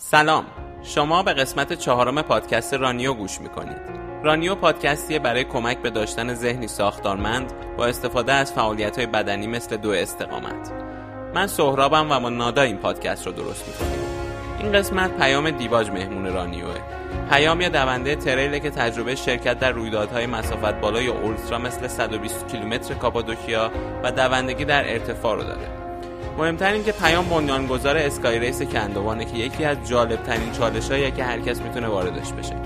سلام. شما به قسمت چهارم پادکست رانیو گوش می‌کنید. رانیو پادکستیه برای کمک به داشتن ذهنی ساختارمند با استفاده از فعالیت های بدنی مثل دو استقامت. من سهرابم و با نادا این پادکست رو درست می‌کنیم. این قسمت پیام دیباج مهمون رانیوه. پیام یا دونده تریله که تجربه شرکت در رویدادهای مسافت بالای اولترا مثل 120 کیلومتر کاپادوکیا و دوندگی در ارتفاع رو داره. مهمتر این که پیام بنیانگذار Sky Race کندوانه که یکی از جالب ترین چالش که هر کس می‌تونه واردش بشه.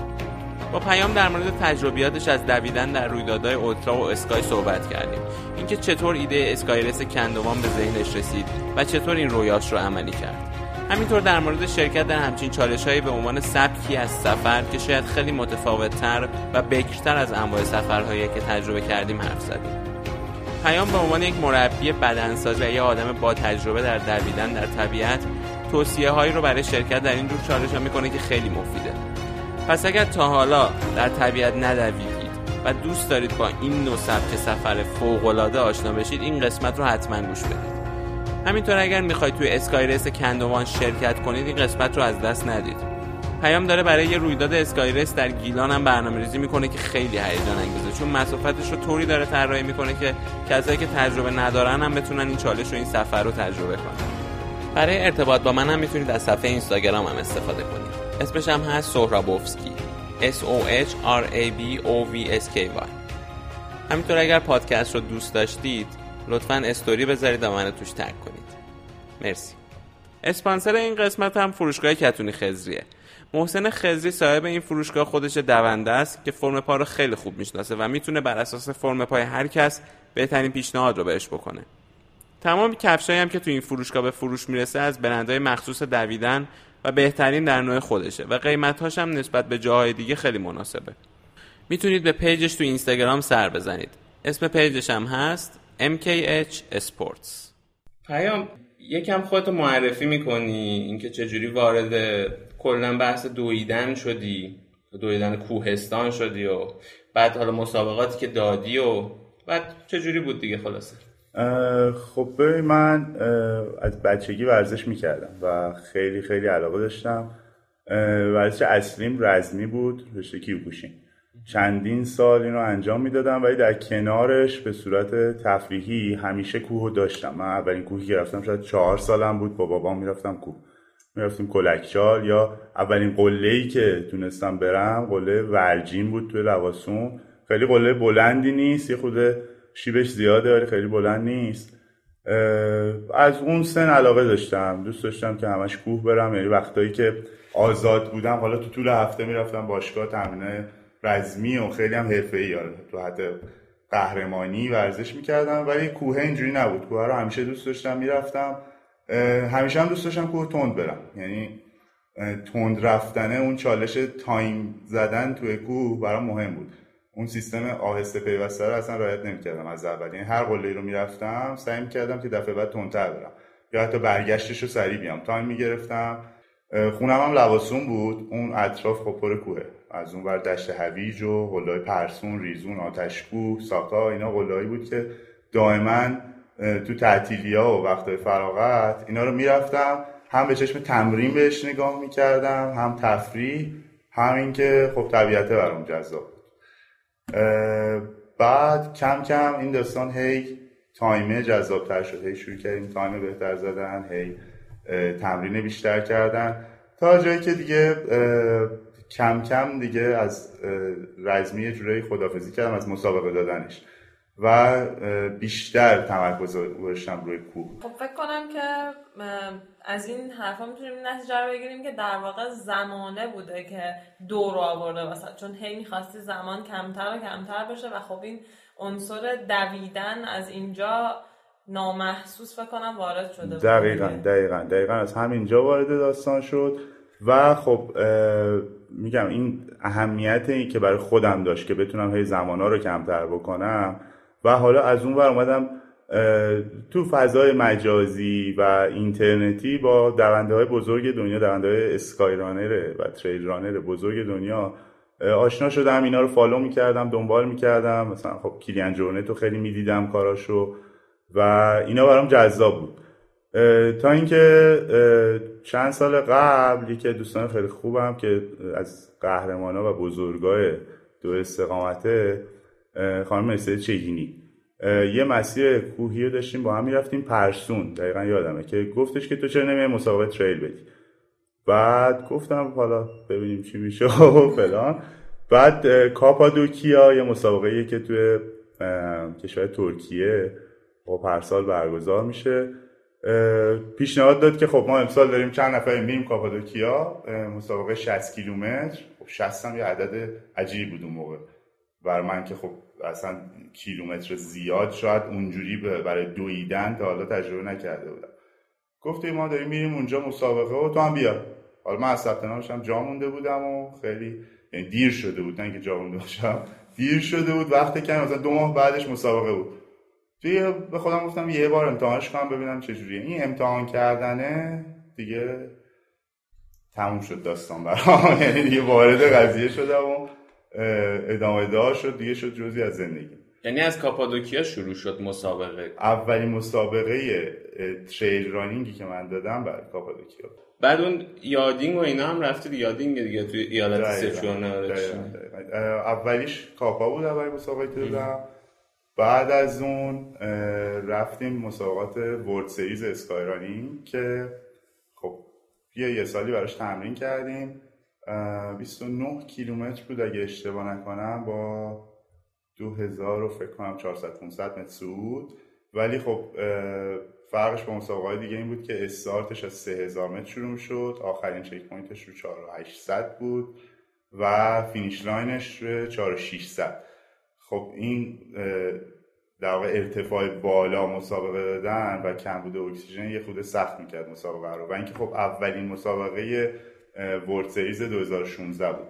با پیام در مورد تجربیاتش از دویدن در رویدادهای ultra و sky صحبت کردیم. اینکه چطور ایده Sky Race کندوان به ذهنش رسید و چطور این رویاش رو عملی کرد. همینطور در مورد شرکت در همچین چالش به عنوان سبکی از سفر که شاید خیلی متفاوت تر و بکرتر از انواع سفرهایی که تجربه کردیم حرف زدیم. پیام به عنوان یک مربی بدنساز و یه آدم با تجربه در دویدن در طبیعت توصیه هایی رو برای شرکت در این جور چالش ها می‌کنه که خیلی مفیده. پس اگر تا حالا در طبیعت ندویدید و دوست دارید با این نوع سبک سفر فوق العاده آشنا بشید این قسمت رو حتما گوش بدید. همینطور اگر می‌خواید توی Sky Race کندوان شرکت کنید این قسمت رو از دست ندید. پیام داره برای یه رویداد sky race در گیلان هم برنامه ریزی می‌کنه که خیلی هیجان انگیزه. چون مسافتش رو طوری داره طراحی می‌کنه که کسایی که تجربه ندارن هم بتونن این چالش و این سفر رو تجربه کنن. برای ارتباط با من هم می‌تونید از صفحه اینستاگرام هم استفاده کنید. اسمش هم هست سهرابوفسکی. S O H R A B O V S K Y. همینطور اگر پادکست رو دوست داشتید لطفا استوری بذارید و منو توش تگ کنید. مرسی. اسپانسر این قسمت هم فروشگاه کتونی خزریه محسن خزری صاحب این فروشگاه خودش دونده است که فرم پا رو خیلی خوب می‌شناسه و می‌تونه بر اساس فرم پای هر کس بهترین پیشنهاد رو بهش بکنه. تمام کفشایی هم که تو این فروشگاه به فروش می‌رسه از برندهای مخصوص دویدن و بهترین در نوع خودشه و قیمتهاش هم نسبت به جاهای دیگه خیلی مناسبه. می‌تونید به page ش تو اینستاگرام سر بزنید. اسم page ش هم هست MKH Sports. پیام یکم خودتو معرفی می‌کنی اینکه چجوری وارد کلا بحث دویدن شدی؟ دویدن کوهستان شدی و بعد حالا مسابقاتی که دادی و بعد چجوری بود دیگه خلاصه؟ خب من از بچگی ورزش می‌کردم و خیلی خیلی علاقه داشتم. ورزش اصلیم رزمی بود رشته کیوکوشین چندین سال اینو انجام می‌دادم ولی در کنارش به صورت تفریحی همیشه کوه داشتم. من اولین کوهی که رفتم شاید چهار سالم بود. با بابام می‌رفتم کوه. می‌رفتیم کلکچال یا اولین قله ای که تونستم برم قله ورجین بود توی لواسون. خیلی قله بلندی نیست یه خود شیبش زیاده ولی خیلی بلند نیست. از اون سن علاقه داشتم. دوست داشتم که همش کوه برم. یعنی وقتایی که آزاد بودم حالا تو طول هفته می‌رفتم باشگاه تمرین رزمی و خیلی هم حرفه‌ای آره تو حد قهرمانی ورزش می‌کردم ولی کوه اینجوری نبود. کوه رو همیشه دوست داشتم می‌رفتم. همیشه هم دوست داشتم کوه تند برم. یعنی تند رفتنه اون چالش time زدن توی کوه برام مهم بود. اون سیستم آهسته پیوسته رو اصلا رعایت نمی‌کردم از اول. یعنی هر قله رو می‌رفتم سعی می‌کردم که دفعه بعد تندتر برم. یا حتی برگشتش رو سریع بیام. time می‌گرفتم. خونم هم لواسون بود. اون اطراف خب پر کوه از اون ور دشت هویج و قلای پرسون ریزون آتشکوه ساکا اینا قلایی بود که دائما تو تعطیلی ها و وقت فراغت اینا رو می‌رفتم. هم به چشم تمرین بهش نگاه می‌کردم هم تفریح هم اینکه خب طبیعته برام جذاب بعد کم کم این داستان هی تایمه جذابتر شد هی شروع کردیم تایم بهتر زدن هی تمرین بیشتر کردن. تا جایی که دیگه کم کم دیگه از رزمی جورایی خدافزی کردم از مسابقه دادنش. و بیشتر تمرکز گذاشتم روی کوه. خب فکر کنم که از این حرفا می‌تونیم نتیجه رو بگیریم که در واقع زمانه بوده که دور آورده مثلا چون هی می‌خواستی زمان کمتر و کمتر بشه و خب این عنصر دویدن از اینجا نامحسوس فکر کنم وارد شده دقیقا دقیقا دقیقا. از همینجا وارد داستان شد. و خب میگم این اهمیت این که برای خودم داشت که بتونم هی زمانا رو کمتر بکنم و حالا از اون ور اومدم تو فضای مجازی و اینترنتی با دونده های بزرگ دنیا دونده های اسکای و تریل رانر بزرگ دنیا آشنا شدم اینا رو فالو می‌کردم دنبال می‌کردم. مثلا خب کیلیان جورنت رو خیلی می‌دیدم کاراشو و اینا برام جذاب بود. تا اینکه چند سال قبل یکی دوستان خیلی خوبم که از قهرمانا و بزرگای دو استقامته خانم استید چگینی. یه مسیر کوهی رو داشتیم با هم می‌رفتیم پرسون. دقیقا یادمه که گفتش که تو چرا نمیای مسابقه تریل بدی. بعد گفتم حالا ببینیم چی میشه و فلان. بعد کاپادوکیا یه مسابقه که توی کشور ترکیه با پرسال برگزار میشه. پیشنهاد داد که خب ما امسال داریم چند نفر میریم کاپادوکیا مسابقه 60 کیلومتر. خب 60 هم یه عدد عجیبی بود اون موقع. برای من که خب اصلا کیلومتر زیاد شاید اونجوری برای دویدن تا حالا تجربه نکرده بودم. گفته ما داریم میریم اونجا مسابقه و تو هم بیا. حالا من از ثبت نامشم جا مونده بودم و خیلی یعنی دیر شده بود نه که جا مونده باشم. دیر شده بود وقتی که مثلا دو ماه بعدش مسابقه بود. توی به خودم گفتم یه بار امتحانش کنم ببینم چجوریه این امتحان کردنه دیگه تموم شد داستان برام. یعنی دیگه وارد قضیه شدم و ادامه دار شد. دیگه شد جزی از زندگی یعنی از کاپادوکیا شروع شد مسابقه؟ اولین مسابقه تریل رانینگی که من دادم برای کاپادوکیا بعد اون یادینگ و اینا هم رفتید یادینگ دیگه توی ایالت سچوان اولیش کاپا بود اول مسابقه دادم. بعد از اون رفتیم مسابقات ورد سریز اسکای که خب یه یه سالی براش تمرین کردیم. 29 کیلومتر بود اگه اشتباه نکنم با 2000 و فکر کنم 400 500 متر صعود. ولی خب فرقش با مسابقه دیگه این بود که استارتش از 3000 متر شروع شد آخرین checkpoint ش رو 4800 بود و finish line ش رو 4600 خب این در واقع ارتفاع بالا مسابقه دادن و کم بوده اکسیژن یه خود سخت می‌کرد مسابقه رو. و اینکه خب اولین مسابقه ورد سریز 2016 بود.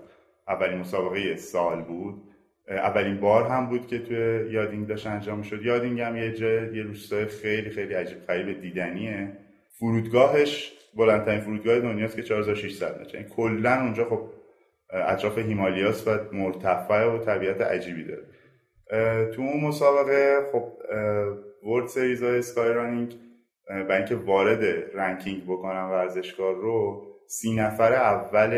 اولین مسابقه سال بود. اولین بار هم بود که توی یادینگ داشت انجام شد یادینگ هم یه جای یه روستای خیلی خیلی عجیب غریب دیدنیه. فرودگاهش بلندترین فرودگاه دنیاست که 4600 متر. یعنی کلا اونجا خب اطراف هیمالیاس و مرتفع و طبیعت عجیبی داره. تو اون مسابقه خب World Series های skyrunning برای اینکه وارد ranking بکنم ورزشکار رو سی نفر اول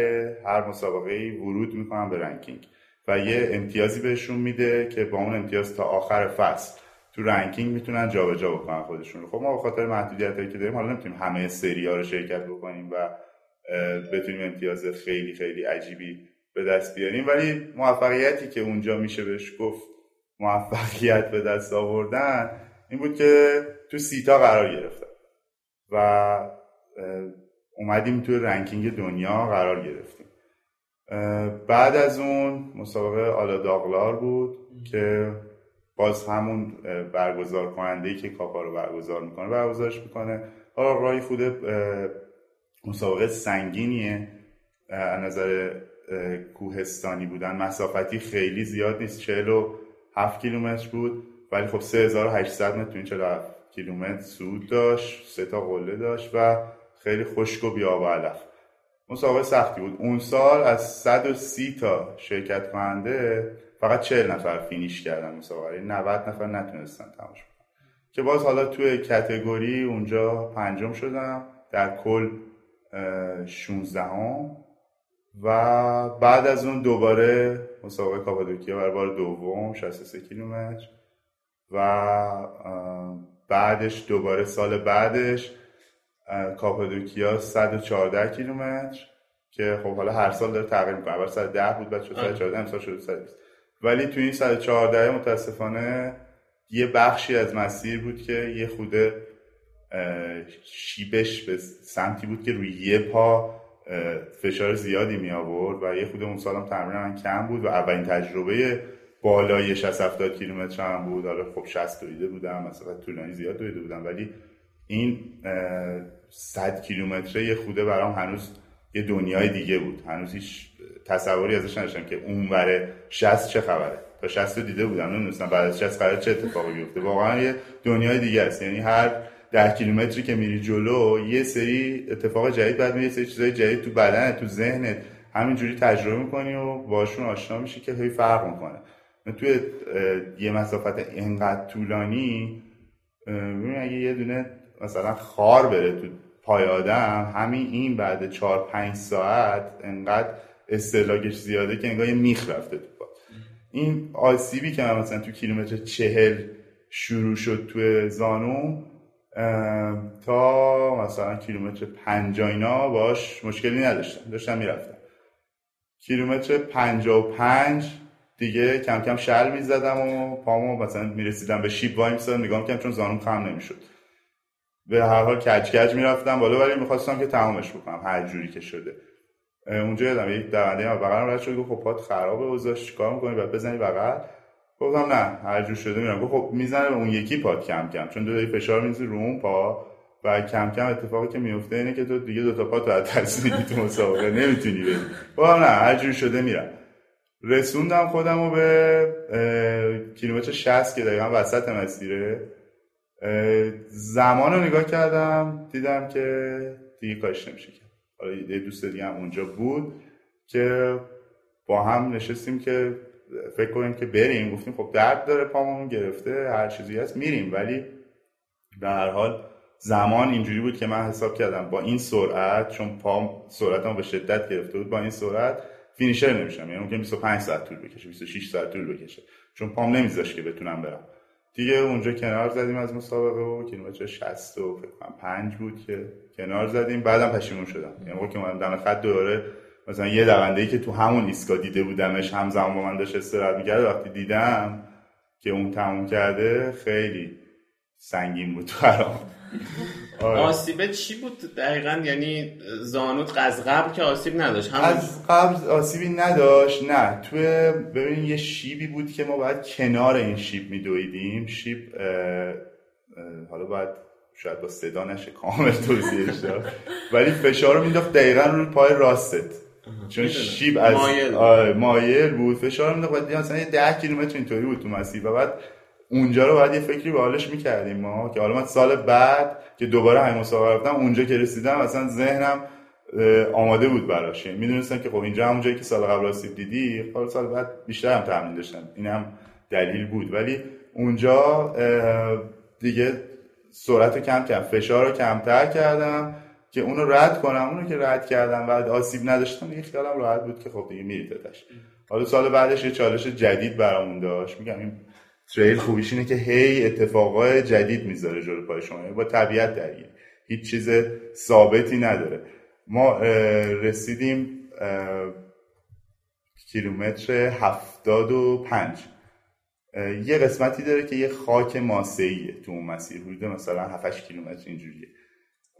هر مسابقه ورود می‌کنن به ranking و یه امتیازی بهشون میده که با اون امتیاز تا آخر فصل تو ranking می‌تونن جابجا بکنن خودشون رو. خب ما به خاطر محدودیت که داریم حالا نمی‌تونیم همه سری ها رو شرکت بکنیم و بتونیم امتیاز خیلی خیلی عجیبی به دست بیاریم. ولی موفقیتی که اونجا میشه بهش گفت موفقیت به دست آوردن این بود که تو سیتا قرار گرفتن و اومدیم تو رنکینگ دنیا قرار گرفتیم. بعد از اون مسابقه آلا داغلار بود که باز همون برگزار کننده که کاپا رو برگزار می‌کنه برگزارش می‌کنه. حالا رای خود مسابقه سنگینیه. از نظر کوهستانی بودن مسافتی خیلی زیاد نیست. 47 کیلومتر بود. ولی خب 3800 متر تو این 47 کیلومتر سود داشت سه تا قله داشت و خیلی خشک و بیاب و علف. مسابقه سختی بود. اون سال از 130 تا شرکت کننده فقط 40 نفر فینیش کردن مسابقه. 90 یعنی نفر نتونستن تماش که باز حالا توی کتگوری اونجا پنجم شدم. در کل 16 هم و بعد از اون دوباره مسابقه کاپادوکیا برای بار دوم 63 کیلومتر. و بعدش دوباره سال بعدش کاپادوکیا 114 کیلومتر که خب حالا هر سال داره تغییر می‌کنه. اول 110 بود بعد شد 114 امسال شد 120 ولی تو این 114 متاسفانه یه بخشی از مسیر بود که یه خوده شیبش به سمتی بود که روی یه پا فشار زیادی می آورد و یه خود اون سالم تمرین من کم بود و اولین تجربه بالای 60 70 کیلومتر هم بود. حالا خب 60 دویده بودم مثلا طولانی زیاد دویده بودم ولی این 100 کیلومتره خوده برام هنوز یه دنیای دیگه بود. هنوز هیچ تصوری ازش نداشتم که اون وره 60 چه خبره. تا 60 رو دیده بودم نمی‌دونستم بعد از 60 قرار چه اتفاقی بیفته. واقعا یه دنیای دیگه است. یعنی هر ده کیلومتری که میری جلو یه سری اتفاق جدید بعد یه سری چیزای جدید تو بدن تو ذهنت. همینجوری تجربه می‌کنی و باشون آشنا میشی که خیلی فرق می‌کنه. توی یه مسافت اینقدر طولانی اگه یه دونه مثلا خار بره تو پای آدم همین این بعد چهار پنج ساعت انقدر استلاگش زیاده که انگار یه میخ رفته تو پا. این آسیبی که من مثلا تو کیلومتر چهل شروع شد تو زانو تا مثلا کیلومتر پنجا اینا باش مشکلی نداشتم. داشتم می‌رفتم. کیلومتر پنجا و پنج دیگه کم کم شل می‌زدم و پامو مثلا می‌رسیدم به شیب وای میستادم. نگاه می‌کردم چون زانوم خم نمی‌شد. به هر حال کج کج می‌رفتم بالا ولی می‌خواستم که تمامش بکنم هر جوری که شده. اونجا یادم یک دونده بغلم رد شد گفت خب پات خرابه اوضاعش چیکار می‌کنی؟ بعد بزنی بغل. گفتم نه هر جور شده میرم. گفت خب می‌زنه به اون یکی پات کم کم. چون دو فشار می‌زنی رو اون پا و کم کم اتفاقی که میفته اینه که تو دیگه دو تا پا تو از تو مسابقه نمی‌تونی بری. گفتم نه هر جور شده میرم. رسوندم خودم رو به کیلومتر 60 که دقیقا وسط مسیره. زمان رو نگاه کردم دیدم که دیگه کارش نمیشه کرد. حالا یه دوست دیگه هم اونجا بود که با هم نشستیم که فکر کنیم که بریم. گفتیم خب درد داره پامون گرفته هر چیزی هست میریم. ولی به هر حال زمان اینجوری بود که من حساب کردم با این سرعت چون پام سرعتم به شدت گرفته بود با این سرعت فینیشر نمیشم. یعنی ممکن 25 ساعت طول بکشه 26 ساعت طول بکشه. چون پام نمیذاش که بتونم برم. دیگه اونجا کنار زدیم از مسابقه و کیلومتر 60 و فکر کنم 5 بود که کنار زدیم. بعدم پشیمون شدم. یعنی موقع که من دم خط دوباره مثلا یه دونده که تو همون ایستگاه دیده بودمش همزمان با من داشت استراحت می‌کرد وقتی دیدم که اون تموم کرده خیلی سنگین بود برام آره. آسیبه چی بود؟ دقیقا یعنی زانوت از قبل که آسیب نداشت هم از قبل آسیبی نداشت نه. توی ببین یه شیبی بود که ما باید کنار این شیب میدویدیم. شیب حالا باید شاید با صدا نشه کامل توضیحش داد. ولی فشار رو مینداخت دقیقا روی پای راستت. چون شیب از مایل, مایل بود. فشار رو مینداخت مثلا یه ده کیلومتر اینطوری بود تو مسیر. و بعد اونجا رو باید یه فکری به حالش می‌کردیم ما که حالا من سال بعد که دوباره همین مسابقه رفتم اونجا که رسیدم اصلا ذهنم آماده بود براش. یعنی می‌دونستم که خب اینجا همون جایی که سال قبل آسیب دیدی خب سال بعد بیشتر هم تمرین داشتم. این هم دلیل بود. ولی اونجا دیگه سرعت کم کم فشار رو کمتر کردم. که اونو رد کنم اونو که رد کردم بعد آسیب نداشتم دیگه خیالم راحت بود که خب دیگه میریدتش حالا سال بعدش یه چالش جدید برامون داشت. میگم این تریل خوبیش اینه که هی اتفاقای جدید می‌ذاره جلو پای شما با طبیعت درگیر هیچ چیز ثابتی نداره. ما رسیدیم کیلومتر هفتاد و پنج. یه قسمتی داره که یه خاک ماسهیه تو اون مسیر. حدود مثلا 7 کیلومتر اینجوریه.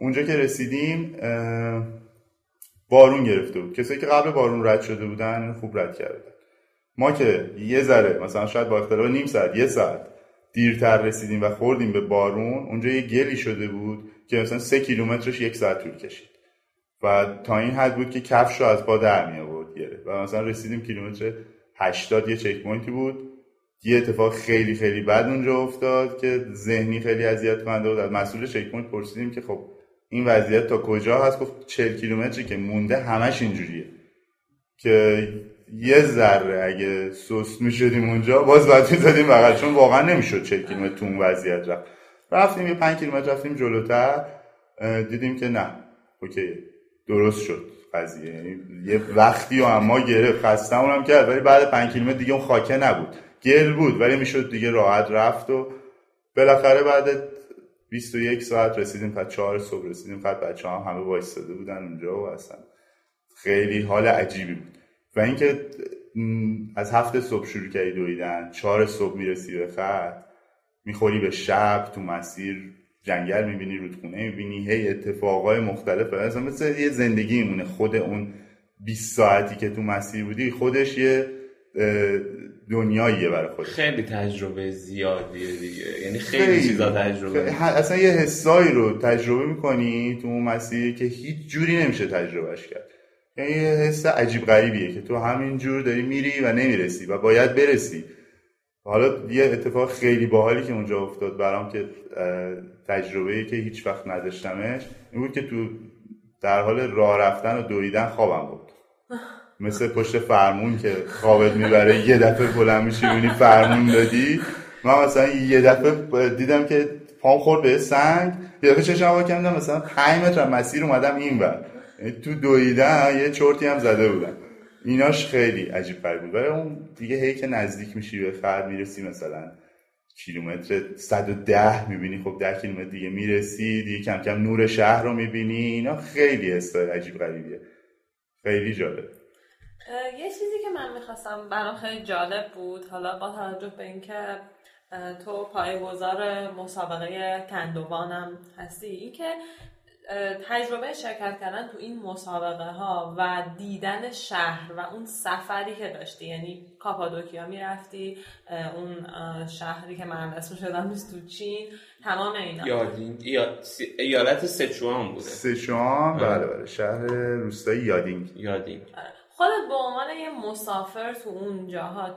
اونجا که رسیدیم بارون گرفته بود. کسایی که قبل بارون رد شده بودن خوب رد کرده ما که یه ذره مثلا شاید با اختلاف نیم ساعت یه ساعت دیرتر رسیدیم و خوردیم به بارون اونجا یه گلی شده بود که مثلا سه کیلومترش یک ساعت طول کشید. و تا این حد بود که کفش رو از پا در می آورد گره و مثلا رسیدیم کیلومتر 80 یه checkpoint ی بود. یه اتفاق خیلی خیلی بد اونجا افتاد که ذهنی خیلی اذیت کننده بود. از مسئول checkpoint پرسیدیم که خب این وضعیت تا کجا هست؟ گفت 40 کیلومتری که مونده همش اینجوریه. که یه ذره اگه سست می‌شدیم اونجا باز بعد می‌زدیم بغل چون واقعا نمی‌شد چهل کیلومتر تو اون وضعیت رفت. رفتیم یه پنج کیلومتر رفتیم جلوتر دیدیم که نه. okay درست شد قضیه. یعنی یه وقتی و اما گرفت خسته اونم کرد ولی بعد پنج کیلومتر دیگه اون خاکه نبود. گل بود ولی می‌شد دیگه راحت رفت و بالاخره بعد 21 ساعت رسیدیم تا 4 صبح رسیدیم بعد بچه هم همه وایستاده بودن اونجا و اصلا خیلی حال عجیبی بود. و اینکه از هفت صبح شروع کردی دویدن چهار صبح می‌رسی به خط می‌خوری به شب تو مسیر جنگل می‌بینی رودخونه می‌بینی هی اتفاقای مختلف. مثلا مثل یه زندگی میمونه. خود اون 20 ساعتی که تو مسیر بودی خودش یه دنیاییه برای خود خیلی تجربه زیادیه دیگه. یعنی خیلی, خیلی. چیزا تجربه اصلا یه حسایی رو تجربه می‌کنی تو اون مسیر که هیچ جوری نمیشه تجربهش کرد. یعنی یه حس عجیب غریبیه که تو همین جور داری میری و نمی‌رسی و باید برسی. حالا یه اتفاق خیلی باحالی که اونجا افتاد برام که تجربه که هیچ وقت نداشتمش این بود که تو در حال راه رفتن و دویدن خوابم بود. مثل پشت فرمون که خوابت می‌بره یه دفعه بلند میشی فرمون دادی. من مثلا یه دفعه دیدم که پام خورد به سنگ یه دفعه چشم وا کردم مثلا 5 متر مسیر اومدم این بر یعنی تو دویدن یه چرتی هم زده بودم. ایناش خیلی عجیب غریب بود. ولی اون دیگه هی که نزدیک میشی به خر می‌رسی مثلا کیلومتر 110 می‌بینی خب 10 کیلومتر دیگه می‌رسی دیگه کم کم نور شهر رو می‌بینی. اینا خیلی حسای عجیب غریبیه. خیلی جالب. یه چیزی که من می‌خواستم برام خیلی جالب بود حالا با توجه به اینکه تو پایگزار مسابقه کندوانم هستی اینکه تجربه شرکت کردن تو این مسابقه ها و دیدن شهر و اون سفری که داشتی یعنی کاپادوکیا می‌رفتی اون شهری که من اسمش شدم تو چین تمام اینا. یادینگ ایالت سچوان بوده. سچوان بله بله شهر روستایی یادینگ. یادینگ. آره. خودت به عنوان یه مسافر تو اون جاها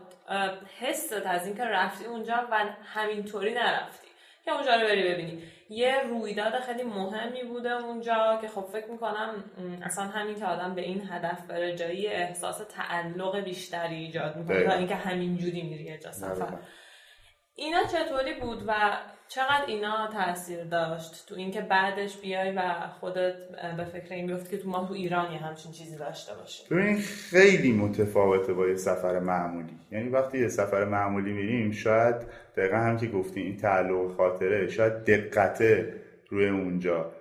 حست از اینکه رفتی اونجا و همینطوری نرفتی. که اونجا رو بری ببینی. یه رویداد خیلی مهمی بوده اونجا که خب فکر می‌کنم اصلا همین که آدم به این هدف بره جایی احساس تعلق بیشتری ایجاد می‌کنه تا اینکه همینجوری میری جا سفر. اینا چطوری بود و چقدر اینا تاثیر داشت؟ تو اینکه بعدش بیای و خودت به فکر این بیفتی که تو ما تو ایران یه همچین چیزی داشته باشیم. ببین خیلی متفاوته با یه سفر معمولی. یعنی وقتی یه سفر معمولی میریم شاید دقیقا هم که گفتی این تعلق خاطره شاید دقته روی اونجا.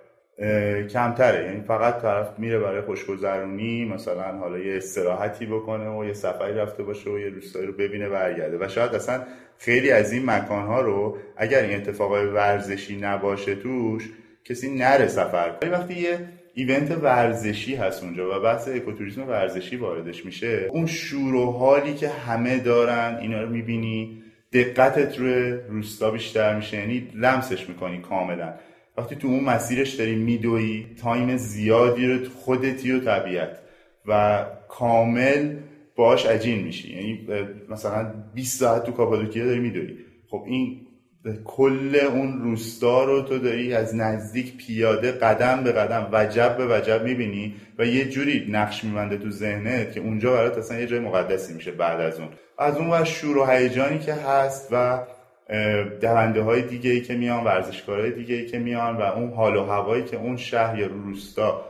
کمتره. یعنی فقط طرف میره برای خوشگذرونی مثلا حالا یه استراحتی بکنه و یه سفری رفته باشه و یه روستایی رو ببینه برگرده. و شاید اصلا خیلی از این مکانها رو اگر این اتفاقای ورزشی نباشه توش کسی نره سفر ولی وقتی یه ایونت ورزشی هست اونجا و بحث اکوتوریسم ورزشی واردش میشه اون شور و حالی که همه دارن اینا رو می‌بینی دقتت روی روستا بیشتر میشه. یعنی لمسش می‌کنی کاملا. وقتی تو اون مسیرش داری میدوی time زیادی رو خودتی و طبیعت. و کامل باش عجین میشی. یعنی مثلا 20 ساعت تو کاپادوکیا داری میدوی خب این کل اون روستا رو تو داری از نزدیک پیاده قدم به قدم وجب به وجب می‌بینی و یه جوری نقش می‌بنده تو ذهنت که اونجا برات اصلا یه جای مقدسی میشه بعد از اون. از اون و شور و هیجانی که هست و دونده های دیگه ای که میان ورزشکارهای دیگه ای که میان و اون حال و هوایی که اون شهر یا روستا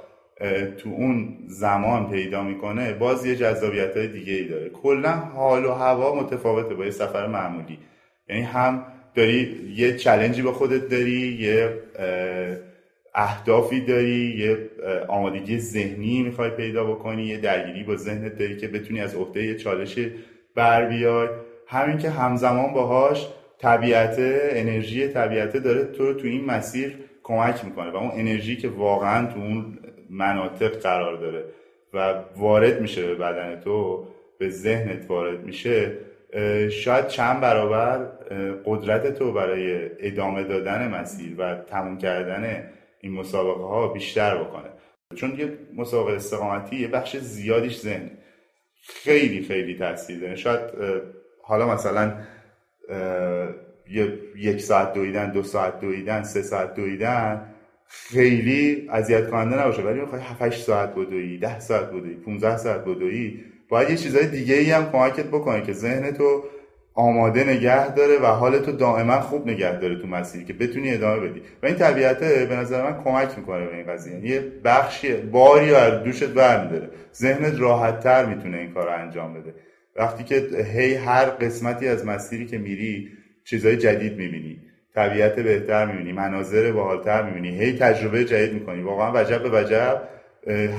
تو اون زمان پیدا می‌کنه باز یه جذابیت های دیگه ای داره. کلا حال و هوا متفاوته با یه سفر معمولی. یعنی هم داری یه چلنجی با خودت داری یه اهدافی داری یه آمادگی ذهنی می‌خوای پیدا بکنی یه درگیری با ذهنت داری که بتونی از عهده یه چالش بر بیای. همین که همزمان باهاش طبیعت انرژی طبیعت داره تو تو این مسیر کمک می‌کنه و اون انرژی که واقعا تو اون مناطق قرار داره و وارد میشه به بدن تو به ذهنت وارد میشه شاید چند برابر قدرت تو برای ادامه دادن مسیر و تموم کردن این مسابقه ها بیشتر بکنه. چون یه مسابقه استقامتی یه بخش زیادیش ذهن خیلی خیلی تاثیر داره. شاید حالا مثلا یک ساعت دویدن دو ساعت دویدن سه ساعت دویدن خیلی اذیت کننده نباشه. ولی می‌خوای 7 8 ساعت بدوی 10 ساعت بدوی 15 ساعت بدوی باید یه چیزای دیگه ای هم کمکت بکنه که ذهن تو آماده نگه داره و حال تو دائما خوب نگه داره تو مسیری که بتونی ادامه بدی. و این طبیعته به نظر من کمک می‌کنه به این قضیه. یعنی یه بخشی باری از دوشت برمیداره. ذهنت راحت تر می‌تونه این کار رو انجام بده. وقتی که هی هر قسمتی از مسیری که میری چیزای جدید می‌بینی. طبیعت بهتر می‌بینی مناظر باحالتر می‌بینی. هی تجربه جدید می‌کنی. واقعا وجب به وجب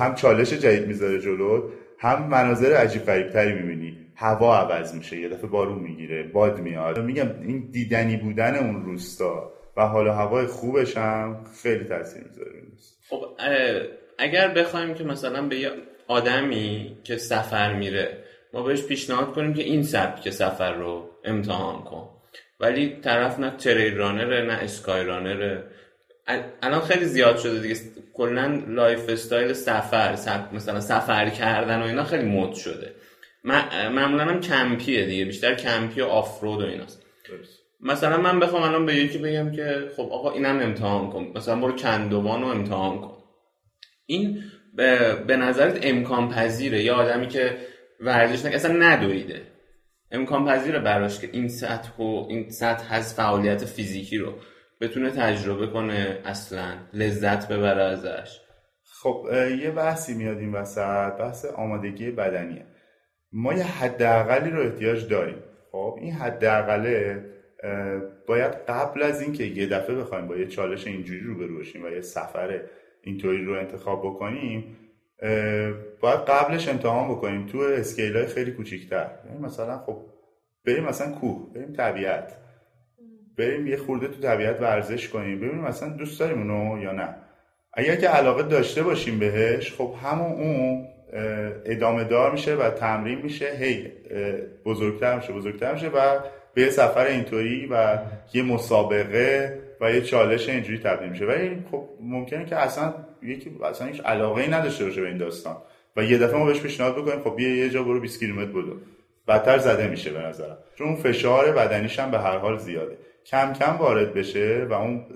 هم چالش جدید می‌ذاره جلو هم مناظر عجیب غریب تری می‌بینی. هوا عوض میشه یه دفعه بارون می‌گیره باد میاد. میگم این دیدنی بودن اون روستا و حال و هوای خوبش هم خیلی تاثیر می‌ذاره خب اگر بخوایم که مثلا به یه آدمی که سفر میره ما بهش پیشنهاد کنیم که این سبک سفر رو امتحان کن. ولی طرف نه trail runner ه نه sky runner ه الان خیلی زیاد شده دیگه. کلا lifestyle سفر مثلا سفر کردن و اینا خیلی مد شده. معمولا هم کمپیه دیگه بیشتر کمپی و off-road و ایناست. مثلا من بخوام الان به یکی بگم که خب آقا اینم امتحان کن. مثلا برو کندوان رو امتحان کن. این به نظرت امکان پذیره یا آدمی که ورزش نکنه اصلا ندویده امکان پذیره براش که این سطح و این سطح از فعالیت فیزیکی رو بتونه تجربه کنه اصلا لذت ببره ازش. خب یه بحثی میاد این وسط بحث آمادگی بدنیه. ما یه حداقلی رو احتیاج داریم. خب این حداقله باید قبل از اینکه یه دفعه بخوایم با یه چالش اینجوری رو باشیم و یه سفر اینطوری رو انتخاب بکنیم باید قبلش امتحان بکنیم. تو اسکیل های خیلی کوچیکتر. یعنی مثلا خب بریم مثلا کوه بریم طبیعت. بریم یه خورده تو طبیعت ورزش کنیم. ببینیم مثلا دوست داریم اونو یا نه. اگر که علاقه داشته باشیم بهش خب همون اون ادامه دار میشه و تمرین میشه. هی بزرگتر میشه بزرگتر میشه و به یه سفر اینطوری و یه مسابقه و یه چالش اینجوری تبدیل میشه. ولی خب ممکنه که اصلا یکی اصلا هیچ علاقه ای نداشته باشه به این داستان. و یه دفعه ما بهش پیشنهاد بکنیم خب بیا یه جا برو 20 کیلومتر بدو. بدتر زده میشه به نظرم. چون فشار بدنیش هم به هر حال زیاده. کم کم وارد بشه و اون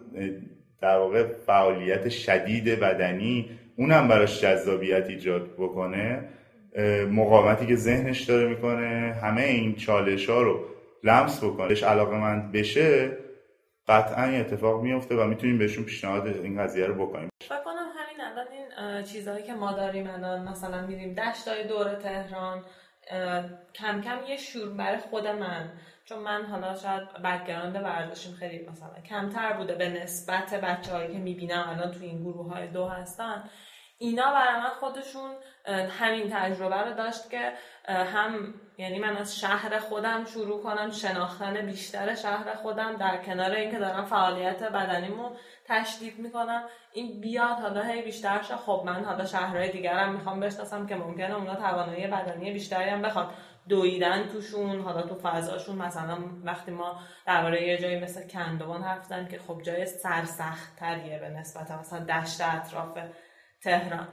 در واقع فعالیت شدید بدنی اونم براش جذابیت ایجاد بکنه مقاومتی که ذهنش داره می‌کنه همه این چالش ها رو لمس بکنه. بهش علاقه مند بشه قطعا این اتفاق میفته و می‌تونیم بهشون پیشنهاد این قضیه رو بکنیم. الان این چیزهایی که ما داریم الان مثلا میریم دشتای دور تهران کم کم یه شور برای خود من. چون من حالا شاید background ورزشیم خیلی مثلا کمتر بوده به نسبت بچه هایی که می‌بینم الان تو این گروه های دو هستن. اینا برای من خودشون همین تجربه رو داشت که هم یعنی من از شهر خودم شروع کنم شناختن بیشتر شهر خودم در کنار اینکه دارم فعالیت بدنیمو تشدید می‌کنم. این بیاد حالا هی بیشتر شه. خب من حالا شهرهای دیگرم می‌خوام بشناسم که ممکنه اونا توانایی بدنی بیشتری هم بخواد دویدن توشون حالا تو فضاشون. مثلا وقتی ما درباره یه جایی مثل کندوان حرف که خب جای سرسخت تریه به نسبت. مثلا دشت اطراف تهران.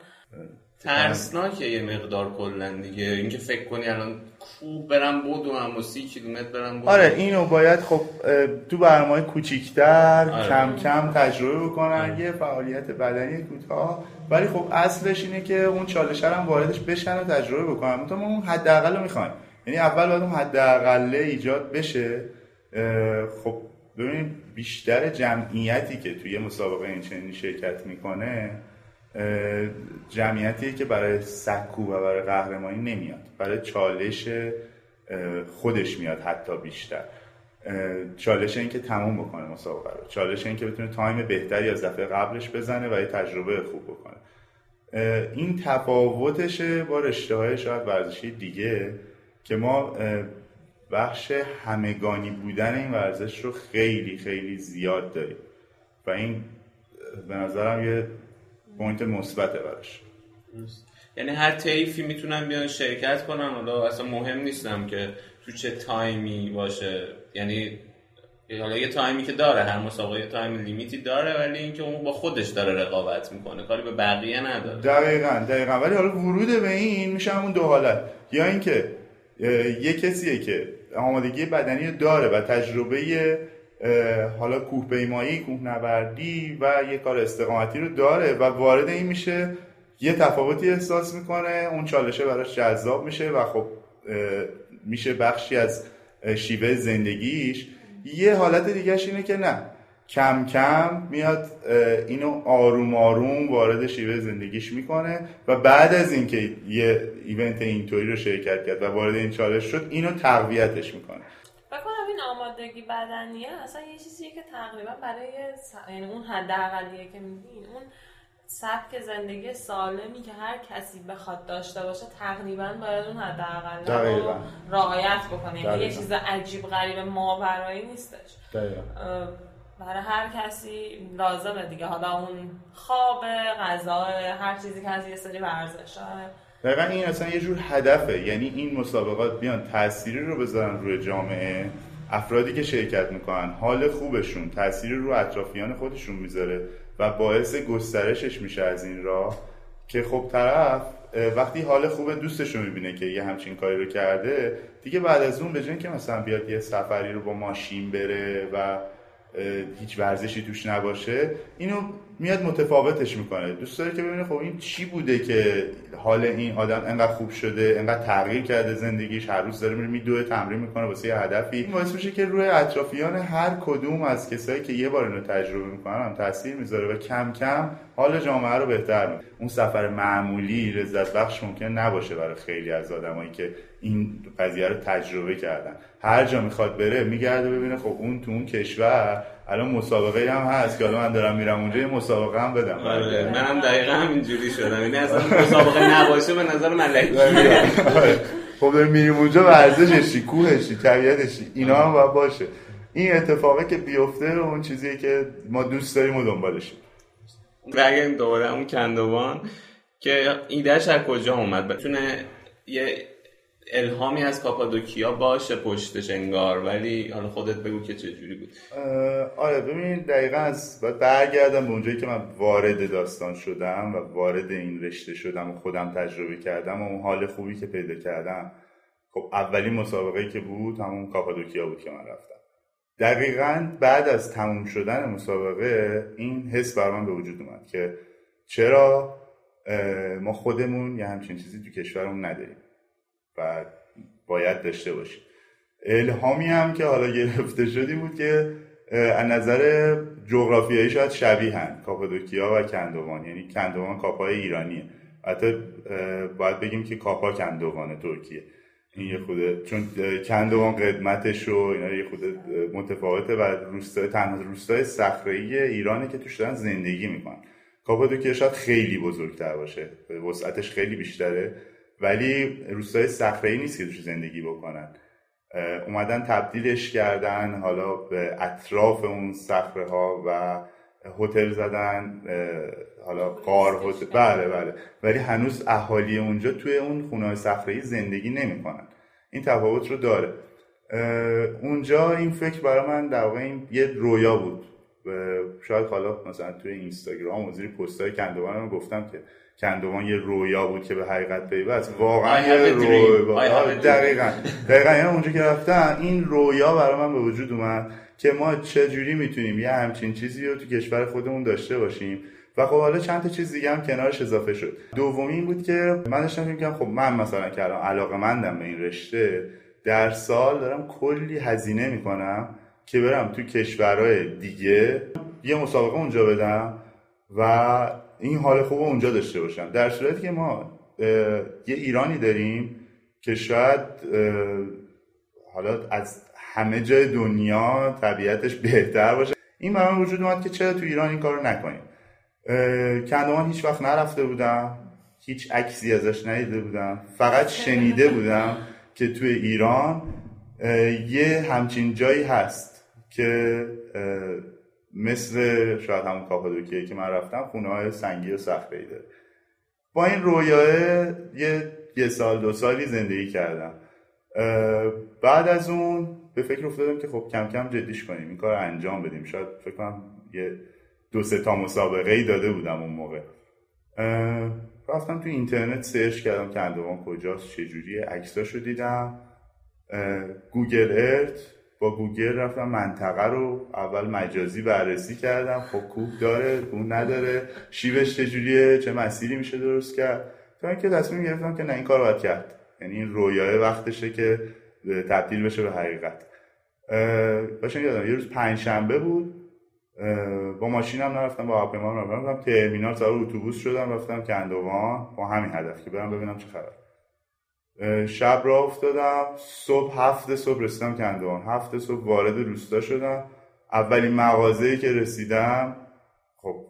ترسناکه یه مقدار کلا دیگه. اینکه فکر کنی الان کو برم بودو و سی کیلومتر برم بودو آره اینو باید خب تو برنامه کوچیکتر آره. کم کم تجربه بکنن آره. یه فعالیت بدنی کوتاه. ولی خب اصلش اینه که اون چالش هم واردش بشن و تجربه بکنن. تو ما اون حداقل رو می‌خوایم. یعنی اول باید اون حداقل ایجاد بشه. خب ببینید بیشتر جمعیتی که توی مسابقه این چنینی شرکت می‌کنه جمعیتی که برای سکو و برای قهرمانی نمیاد. برای چالش خودش میاد حتی بیشتر. چالش این که تموم بکنه مسابقه رو. چالش این که بتونه تایم بهتری از دفعه قبلش بزنه و یه تجربه خوب بکنه. این تفاوتشه با رشته های شاید ورزشی دیگه که ما بخش همگانی بودن این ورزش رو خیلی خیلی زیاد داریم. و این به نظرم یه point مثبته براش. یعنی هر طیفی می‌تونن بیان شرکت کنن حالا اصلا مهم نیستش که تو چه time ی باشه. یعنی حالا یه time ی که داره هر مسابقه یه time limit ی داره ولی اینکه اون با خودش داره رقابت می‌کنه کاری به بقیه نداره. دقیقا دقیقا. ولی حالا ورود به این میشه همون دو حالت. یا اینکه یه کسیه که آمادگی بدنی داره و تجربه حالا کوه پیمایی کوه نوردی و یه کار استقامتی رو داره و وارد این میشه یه تفاوتی احساس می‌کنه اون چالشه براش جذاب میشه و خب میشه بخشی از شیوه زندگیش. یه حالت دیگهش اینه که نه کم کم میاد اینو آروم آروم وارد شیوه زندگیش می‌کنه و بعد از اینکه یه ایونت اینطوری رو شرکت کرد و وارد این چالش شد اینو تقویتش می‌کنه. آمادگی بدنیه اصلا یه چیزیه که تقریبا برای یعنی اون حداقلیه که میگین اون سبک زندگی سالمی که هر کسی بخواد داشته باشه تقریبا باید اون حداقل رو رعایت بکنه یعنی یه چیز عجیب غریب ماورایی نیستش. برای هر کسی لازمه دیگه. حالا اون خواب غذا هر چیزی که از یه سری ورزش دقیقا این اصلا یه جور هدفه. یعنی این مسابقات بیان تأثیری رو بذارن روی جامعه. افرادی که شرکت می‌کنن حال خوبشون تأثیری رو اطرافیان خودشون می‌ذاره و باعث گسترشش میشه از این راه که خب طرف وقتی حال خوب دوستش رو می‌بینه که یه همچین کاری رو کرده دیگه بعد از اون به که مثلا بیاد یه سفری رو با ماشین بره و هیچ ورزشی توش نباشه اینو میاد متفاوتش می‌کنه. دوست داره که ببینه خب این چی بوده که حال این آدم انقدر خوب شده انقدر تغییر کرده زندگیش هر روز داره میره میدوه تمرین می‌کنه واسه یه هدفی. این باعث میشه که روی اطرافیان هر کدوم از کسایی که یه بار اینو تجربه می‌کنن تاثیر می‌ذاره و کم کم حال جامعه رو بهتر می‌کنه. اون سفر معمولی لذت بخش ممکن نباشه برای خیلی از آدمایی که این قضیه رو تجربه کردن. هر جا می‌خواد بره میگرده ببینه خب اون تو اون کشور الان مسابقه هم هست که الان من دارم میرم اونجا یه مسابقه هم بدم. آره منم دقیقا همینجوری شدم. یعنی اصلا مسابقه نباشه به نظر ملکی آره. خب داریم میریم اونجا ورزششی کوهشی طبیعتشی اینا هم باید باشه. این اتفاقه که بیفته اون چیزیه که ما دوست داریم و دنبالشیم برگردیم دوباره اون کندوان که ایدهش از کجا اومد؟ بتونه یه الهامی از کاپادوکیا باشه پشتش انگار ولی حالا خودت بگو که چجوری بود. آره ببین دقیقا از باید برگردم به اونجایی که من وارد داستان شدم و وارد این رشته شدم و خودم تجربه کردم و اون حال خوبی که پیدا کردم. خب اولین مسابقه که بود همون کاپادوکیا بود که من رفتم. دقیقا بعد از تموم شدن مسابقه این حس بر به وجود اومد که چرا ما خودمون یه همچین چیزی تو کشورمون نداریم. و باید داشته باشیم الهامی هم که حالا گرفته شدی بود که از نظر جغرافیایی شاید شبیه هن کاپادوکیا و کندوان. یعنی کندوان کاپای ایرانیه. حتی باید بگیم که کاپا کندوان ترکیه. این یه خوده چون کندوان قدمتش و اینا یه خوده متفاوته و روستای تنها روستای صخره‌ای ایرانه که توش دارن زندگی می‌کنن. کاپادوکیا شاید خیلی بزرگتر باشه. وسعتش خیلی بیشتره. ولی روستای صخره نیست که توش زندگی بکنن. اومدن تبدیلش کردن حالا به اطراف اون صخره ها و هتل زدن حالا قار هتل. بله بله. ولی هنوز اهالی اونجا توی اون خونه صخره زندگی نمی‌کنن. این تفاوت رو داره. اونجا این فکر برای من در واقع این یه رویا بود. شاید حالا مثلا توی اینستاگرام و زیر پستای کندوان گفتم که کندوان یه رویا بود که به حقیقت پیوست واقعا یه رویا. دقیقا. دقیقا. یعنی اونجا که رفتن این رویا برای من به وجود اومد که ما چجوری می‌تونیم یه همچین چیزی رو تو کشور خودمون داشته باشیم. و خب حالا چند تا چیز دیگه هم کنارش اضافه شد. دومی این بود که من داشتم میگم خب من مثلا کردم علاقه مندم به این رشته در سال دارم کلی هزینه می‌کنم که برم تو کشورهای دیگه یه مسابقه اونجا بدم و این حال خوب اونجا داشته باشم در صورتی که ما یه ایرانی داریم که شاید حالا از همه جای دنیا طبیعتش بهتر باشه. این برای وجود اومد که چرا تو ایران این کارو نکنیم؟ کندوان هیچ وقت نرفته بودم هیچ عکسی ازش ندیده بودم فقط شنیده بودم که توی ایران یه همچین جایی هست که مثل شاید همون کاپادوکیه که من رفتم خونه های سنگی و صخره ای داره با این رویاه یه یه سال دو سالی زندگی کردم. بعد از اون به فکر افتادم که خب کم کم جدیش کنیم این کار انجام بدیم. شاید فکر کنم یه دو سه تا مسابقه ای داده بودم اون موقع. رفتم تو اینترنت search کردم که کندوان کجاست چجوریه. عکساشو دیدم. Google Earth. با گوگل رفتم منطقه رو اول مجازی بررسی کردم. خب کوه داره کوه نداره. شیبش چجوریه؟ چه مسیری میشه درست کرد؟ تا اینکه تصمیم گرفتم که نه این کار باید کرد. یعنی این رویای وقتشه که تبدیل بشه به حقیقت. باشه یادم یه روز پنجشنبه بود. با ماشینم نرفتم با هواپیما رفتم. ترمینال سوار اتوبوس شدم رفتم کندوان. با همین هدف که برم ببینم چه خبر. شب را افتادم صبح هفت صبح رسیدم کندوان. هفت صبح وارد روستا شدم. اولین مغازه که رسیدم خب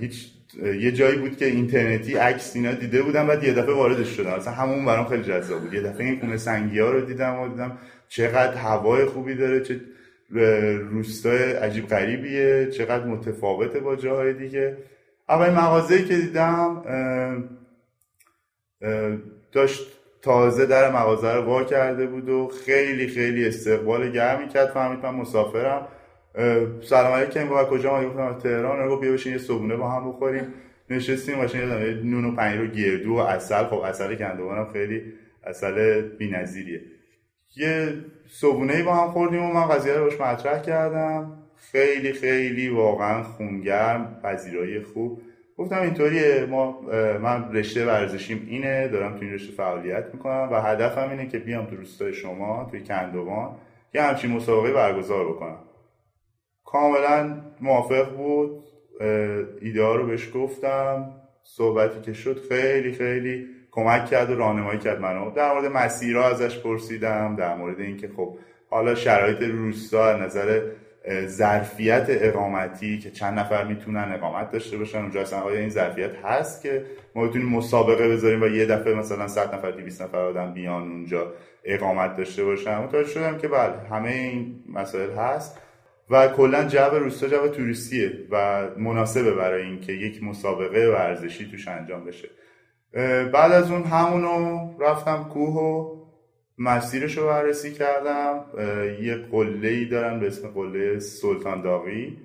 هیچ یه جایی بود که اینترنتی عکس اینا دیده بودم بعد یه دفعه واردش شدم. اصلا همون برام خیلی جذاب بود. یه دفعه این خونه سنگی رو دیدم و دیدم چقدر هوای خوبی داره چه روستای عجیب غریبیه چقدر متفاوته با جاهای دیگه. اولین مغازه که دیدم داشت تازه در مغازه رو وا کرده بود و خیلی خیلی استقبال گرمی کرد فهمید من مسافرم. سلام علیکم. با کجا ما گفتم تهران. رو بیا بشین یه صبحونه با هم بخوریم. نشستیم یه نون و پنیر و گردو و اصل خب اصل کندوانم خیلی اصل بی‌نظیریه. یه صبحونه با هم خوردیم و من قضیه رو باش مطرح کردم. خیلی خیلی واقعا خونگرم پذیرایی خوب. گفتم اینطوریه ما من رشته ورزشیم اینه دارم تو این رشته فعالیت می‌کنم و هدفم اینه که بیام تو روستای شما توی کندوان یه همچین مسابقه برگزار بکنم. کاملا موافق بود. ایده رو بهش گفتم. صحبتی که شد خیلی خیلی کمک کرد و راهنمایی کرد منو. در مورد مسیرها ازش پرسیدم در مورد اینکه خب حالا شرایط روستا نظر ظرفیت اقامتی که چند نفر می‌تونن اقامت داشته باشن. اونجا اصلا آیا این ظرفیت هست که ما بتونیم مسابقه بذاریم و یه دفعه مثلا 100 نفر 200 نفر آدم بیان اونجا اقامت داشته باشن؟ متوجه شدم که بله همه این مسائل هست و کلا جو روستا جو توریستیه و مناسبه برای اینکه یک مسابقه ورزشی توش انجام بشه. بعد از اون همونو رفتم کوه و مسیرش رو بررسی کردم. یه قله ای دارن به اسم قله سلطان داغی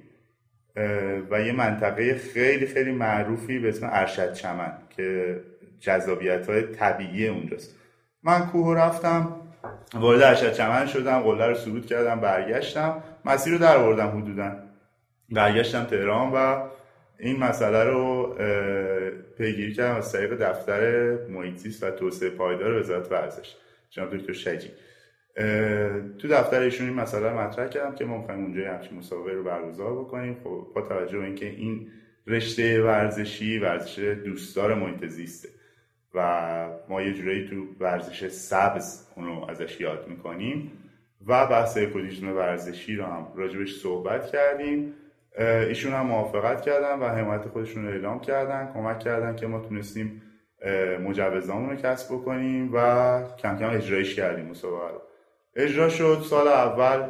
و یه منطقه خیلی خیلی معروفی به اسم ارشد چمن که جذابیت های طبیعی اونجاست. من کوه رفتم وارد ارشد چمن شدم قله رو صعود کردم برگشتم. مسیر رو در آوردم حدودا. برگشتم تهران و این مسئله رو پیگیری کردم از طریق دفتر محیطیست و توسعه پایدار وزارت ورزش. جناب دکتر شجی تو دفتر ایشون این مسئله مطرح کردم که ما می‌خوایم اونجا همچین مسابقه رو برگزار بکنیم. خب با توجه به اینکه این رشته ورزشی ورزش دوستدار محیط زیسته و ما یه جورایی تو ورزش سبز اونو ازش یاد می‌کنیم و بحث اکولیژن ورزشی رو هم راجبش صحبت کردیم. ایشون هم موافقت کردن و حمایت خودشون رو اعلام کردن کمک کردن که ما تونستیم مجوزامون رو کسب بکنیم و کم کم اجرایش کردیم مسابقه رو. اجرا شد سال اول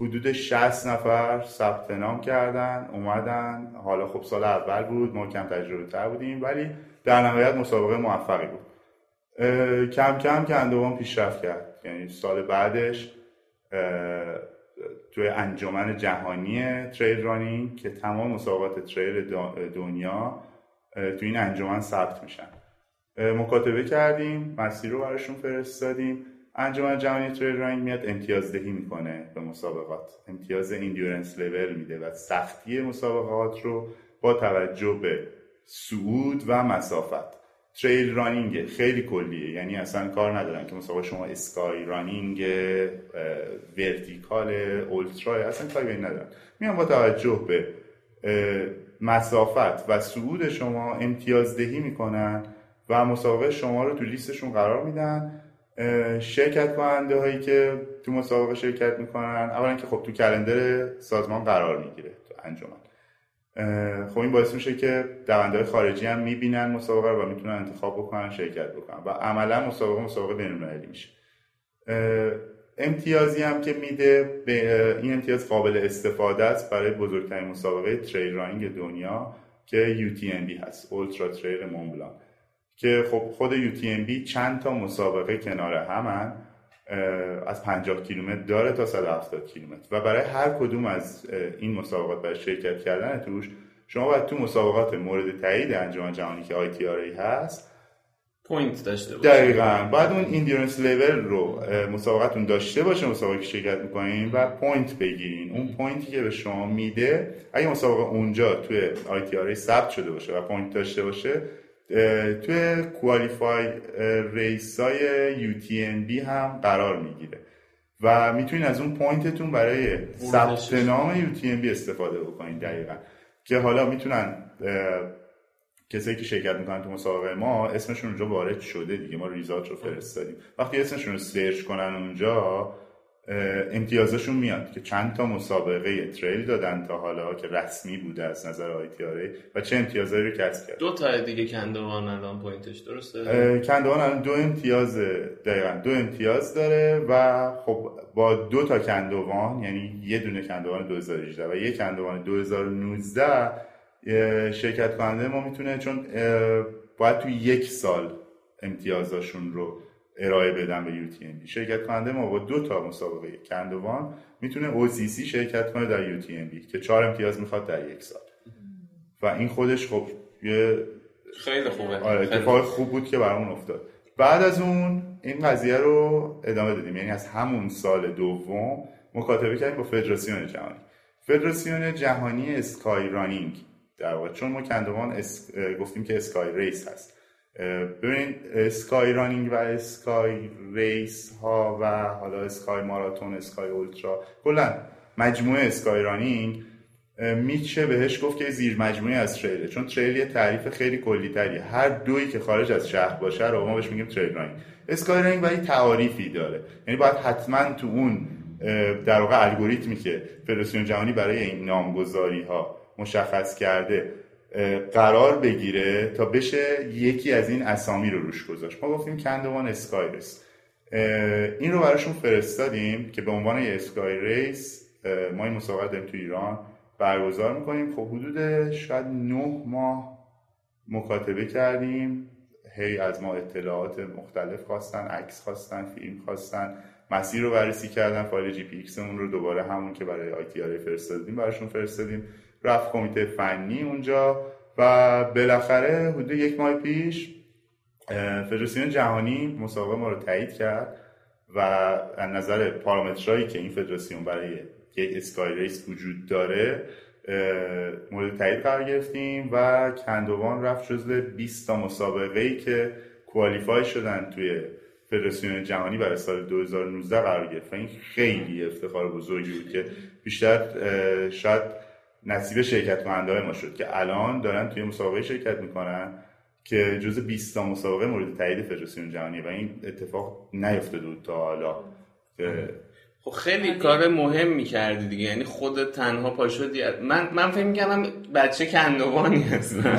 حدود 60 نفر ثبت نام کردن اومدن. حالا خب سال اول بود ما کم تجربه تر بودیم ولی در نهایت مسابقه موفقی بود. کم کم کندوان پیشرفت کرد. یعنی سال بعدش توی انجمن جهانی trail running که تمام مسابقات trail دنیا تو این انجمن ثبت میشن. مکاتبه کردیم مسیر رو براشون فرستادیم. انجمن جهانی trail running میاد امتیاز دهی می‌کنه به مسابقات. امتیاز endurance level میده و سختی مسابقات رو با توجه به صعود و مسافت. trail running خیلی کلیه یعنی اصلا کار ندارن که مسابقه شما sky running ورتیکال اولترا اصلا کاری ندارن. میان با توجه به مسافت و صعود شما امتیاز دهی می‌کنن. و مسابقه شما رو تو لیستشون قرار میدن. شرکت کننده هایی که تو مسابقه شرکت می‌کنن. اولا که خب تو کلندر سازمان قرار می‌گیره تو انجمن. خب این باعث میشه که دونده خارجی هم می‌بینن مسابقه رو و می‌تونن انتخاب بکنن شرکت بکنن. و عملا مسابقه مسابقه بینالمللی میشه. امتیازی هم که میده این امتیاز قابل استفاده است برای بزرگترین مسابقه تریل رانینگ دنیا که UTMB هست اولترا تریل مونبلان که خب خود UTMB چند تا مسابقه کنار همن از 50 کیلومتر داره تا 170 کیلومتر. و برای هر کدوم از این مسابقات برای شرکت کردن توش شما باید تو مسابقات مورد تایید انجمن جهانی که ITRA هست point داشته باشه دقیقا. بعد اون endurance level رو مسابقتون داشته باشه مسابقه که شرکت می‌کنین و point بگیرین. اون point ی که به شما میده اگه مسابقه اونجا توی ITRA ثبت شده باشه و point داشته باشه توی qualify race های UTMB هم قرار می‌گیره. و می‌تونین از اون point تون برای ثبت نام UTMB استفاده بکنین دقیقا. که حالا می‌تونن کسایی که شرکت می‌کنن تو مسابقه ما اسمشون اونجا وارد شده دیگه. ما result رو فرستادیم. وقتی اسمشون رو search کنن اونجا امتیازشون میاد که چند تا مسابقه trail دادن تا حالا که رسمی بوده از نظر ITRA و چه امتیازایی رو کسب کرد. دو تا دیگه کندوان الان point ش درسته؟ کندوان الان دو امتیاز دقیقا دو امتیاز داره و خب با دو تا کندوان یعنی یه دونه کندوان 2018 و یه کندوان 2019 شرکت کننده ما می‌تونه چون باید تو یک سال امتیازاشون رو ارائه بدن به UTMB شرکت کننده ما با دو تا مسابقه کندوان می‌تونه OCC شرکت کنه در UTMB که چهار امتیاز می‌خواد در یک سال. و این خودش خب یه خیلی خوبه. آره اتفاق خوب. بود که برامون افتاد. بعد از اون این قضیه رو ادامه دادیم. یعنی از همون سال دوم مکاتبه کردیم با فدراسیون جهانی. فدراسیون جهانی sky running در واقع. چون ما کندوان گفتیم که sky race هست. ببینید sky running و sky race ها و حالا sky marathon sky ultra کلا مجموعه sky running میشه بهش گفت که زیر مجموعه از trail ه چون trail یه تعریف خیلی کلی تریه. هر دویی که خارج از شهر باشه رو ما بهش میگیم trail running. sky running ولی تعاریفی داره. یعنی باید حتما تو اون در واقع الگوریتمی که فدراسیون جهانی برای این نامگذاری ها مشخص کرده قرار بگیره تا بشه یکی از این اسامی رو روش گذاشت. ما گفتیم کندوان اسکای ریس این رو براشون فرستادیم که به عنوان یه اسکای ریس ما این مسابقه داریم تو ایران برگزار می‌کنیم. خب حدود شاید نه ماه مکاتبه کردیم. هی از ما اطلاعات مختلف خواستن عکس خواستن فیلم خواستن. مسیر رو بررسی کردن فایل GPX اون رو دوباره همون که برای ITRA فرستادیم براشون فرستادیم. رفت کمیته فنی اونجا و بالاخره حدود یک ماه پیش فدراسیون جهانی مسابقه ما رو تایید کرد و از نظر پارامترهایی که این فدراسیون برای یک sky race وجود داره مورد تایید قرار گرفتیم و کندوان رفت جزو 20 تا مسابقه ای که کوالیفای شدن توی فدراسیون جهانی برای سال 2019 قرار گرفت. این خیلی افتخار بزرگی بود که بیشتر شاید نصیب شرکت کننده ما شد که الان دارن توی مسابقه شرکت می‌کنن که جز 20 تا مسابقه مورد تایید فدراسیون جهانی و این اتفاق نیفتاده بود تا حالا خیلی کار مهم می‌کردی دیگه. یعنی خود تنها پاشدی. من من فکر می‌کردم بچه کندوانی هستم.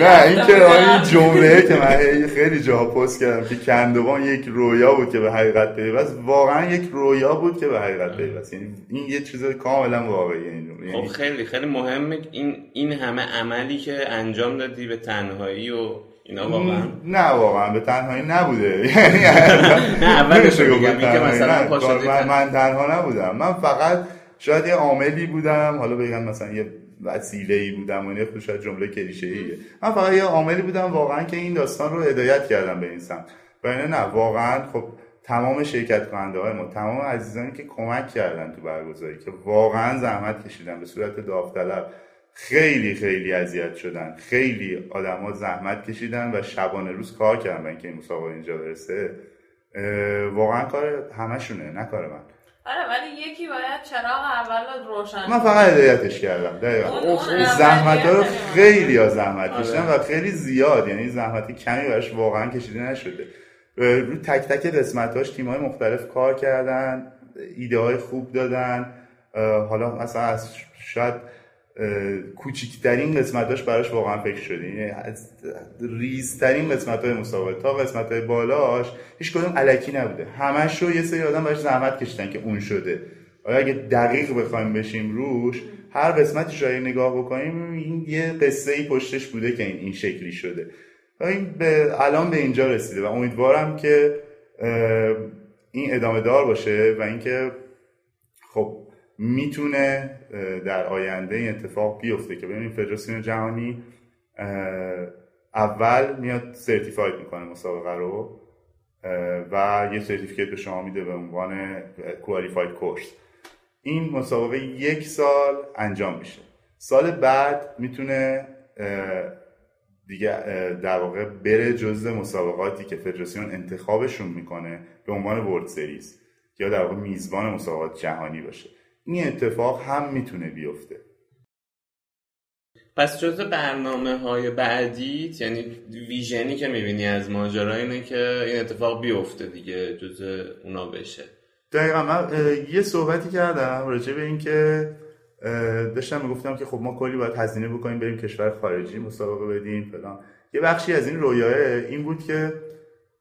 نه این که این جمله که من خیلی جاها پست کردم که کندوان یک رویا بود که به حقیقت پیوست. واقعا یک رویا بود که به حقیقت پیوست. یعنی این یه چیز کاملا واقعی. این جمله خب خیلی خیلی مهمه. این این همه عملی که انجام دادی به تنهایی و اینا واقعا نه واقعا به تنهایی نبوده. یعنی نه اولش میگم که مثلا من تنها نبودم. من فقط شاید یه عاملی بودم حالا بگم مثلا یه وسیله ای بودم و خود شاید جمله کلیشه ایه من فقط یه عاملی بودم واقعا که این داستان رو هدایت کردم به این سمت. و اینه نه واقعا خب تمام شرکت کننده های ما تمام عزیزانی که کمک کردن تو برگزاری که واقعا زحمت کشیدن به صورت داوطلب خیلی خیلی اذیت شدن. خیلی آدما زحمت کشیدن و شبانه روز کار کردن اینکه این مسابقه اینجا برسه. واقعا کار همشونه نه کار من. آره ولی یکی باید چراغ اول روشن من فقط هدایتش کردم دقیقا. زحمت ها رو خیلی ها زحمت آره. کشیدن و خیلی زیاد یعنی زحمت کمی براش واقعا کشیده نشده. رو تک تک قسمتاش تیم های مختلف کار کردن ایده های خوب دادن. حالا مثلا از شاید کوچکترین قسمتاش براش واقعا فکر شده یعنی از ریزترین قسمت های مسابقه تا قسمت های بالاش هیچ کدوم علکی نبوده. همش رو یه سری آدم براش زحمت کشیدن که اون شده. آیا اگه دقیق بخوایم بشیم روش هر قسمتش رو نگاه بکنیم این یه قصه ای پشتش بوده که این این شکلی شده. و این به الان به اینجا رسیده و امیدوارم که این ادامه دار باشه و اینکه خب می‌تونه در آینده این اتفاق بیفته که ببینیم فدراسیون جهانی اول میاد سرتیفاید می‌کنه مسابقه رو و یه سرتیفیکت به شما میده به عنوان کوالیفاید کورس این مسابقه یک سال انجام میشه. سال بعد می‌تونه دیگه در واقع بره جزء مسابقاتی که فدراسیون انتخابشون می‌کنه به عنوان ورد سریز یا در واقع میزبان مسابقات جهانی باشه. این اتفاق هم می‌تونه بیفته. پس جز برنامه های بعدیت یعنی ویژنی که می‌بینی از ماجرا اینه که این اتفاق بیفته دیگه جز اونا بشه. دقیقا. من یه صحبتی کردم راجع به این که داشتم می‌گفتم که خب ما کلی باید هزینه بکنیم بریم کشور خارجی مسابقه بدیم فلان. یه بخشی از این رویاه این بود که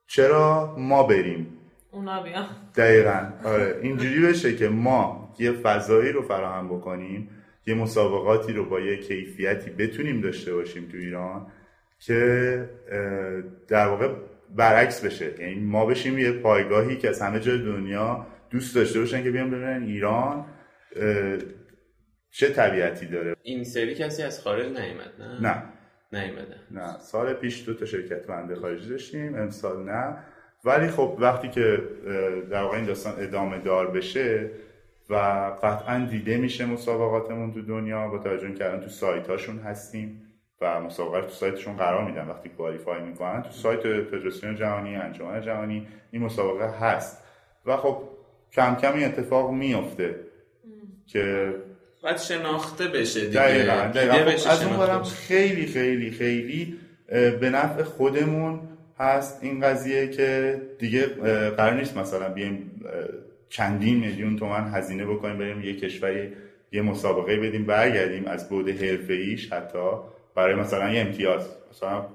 چرا ما بریم؟ اونا بیان. دقیقا. آره. اینجوری بشه که ما یه فضایی رو فراهم بکنیم یه مسابقاتی رو با یه کیفیتی بتونیم داشته باشیم تو ایران که در واقع برعکس بشه. یعنی ما بشیم یه پایگاهی که از همه جای دنیا دوست داشته باشن که بیان ببینن ایران چه طبیعتی داره. این سری کسی از خارج نیومد نه؟ نه. نیومده. نه. سال پیش دو تا شرکت کننده خارجی داشتیم امسال نه. ولی خب وقتی که در واقع این داستان ادامه دار بشه و قطعا دیده میشه مسابقاتمون تو دنیا با توجه که الان تو سایت هاشون هستیم و مسابقات تو سایتشون قرار میدن وقتی کوالیفای می‌کنن تو سایت فدراسیون جهانی انجمن جهانی این مسابقه هست و خب کم کم این اتفاق میفته که باید شناخته بشه دیگه دقیقا, دقیقا. دیده خب بشه از اون. خیلی خیلی خیلی به نفع خودمون هست این قضیه که دیگه قرار نیست مثلا بیایم چندین میلیون تومن هزینه بکنیم بریم یه کشوری یه مسابقه بدیم برگردیم از بود حرفه ایش حتی برای مثلا یه امتیاز. مثلا خب،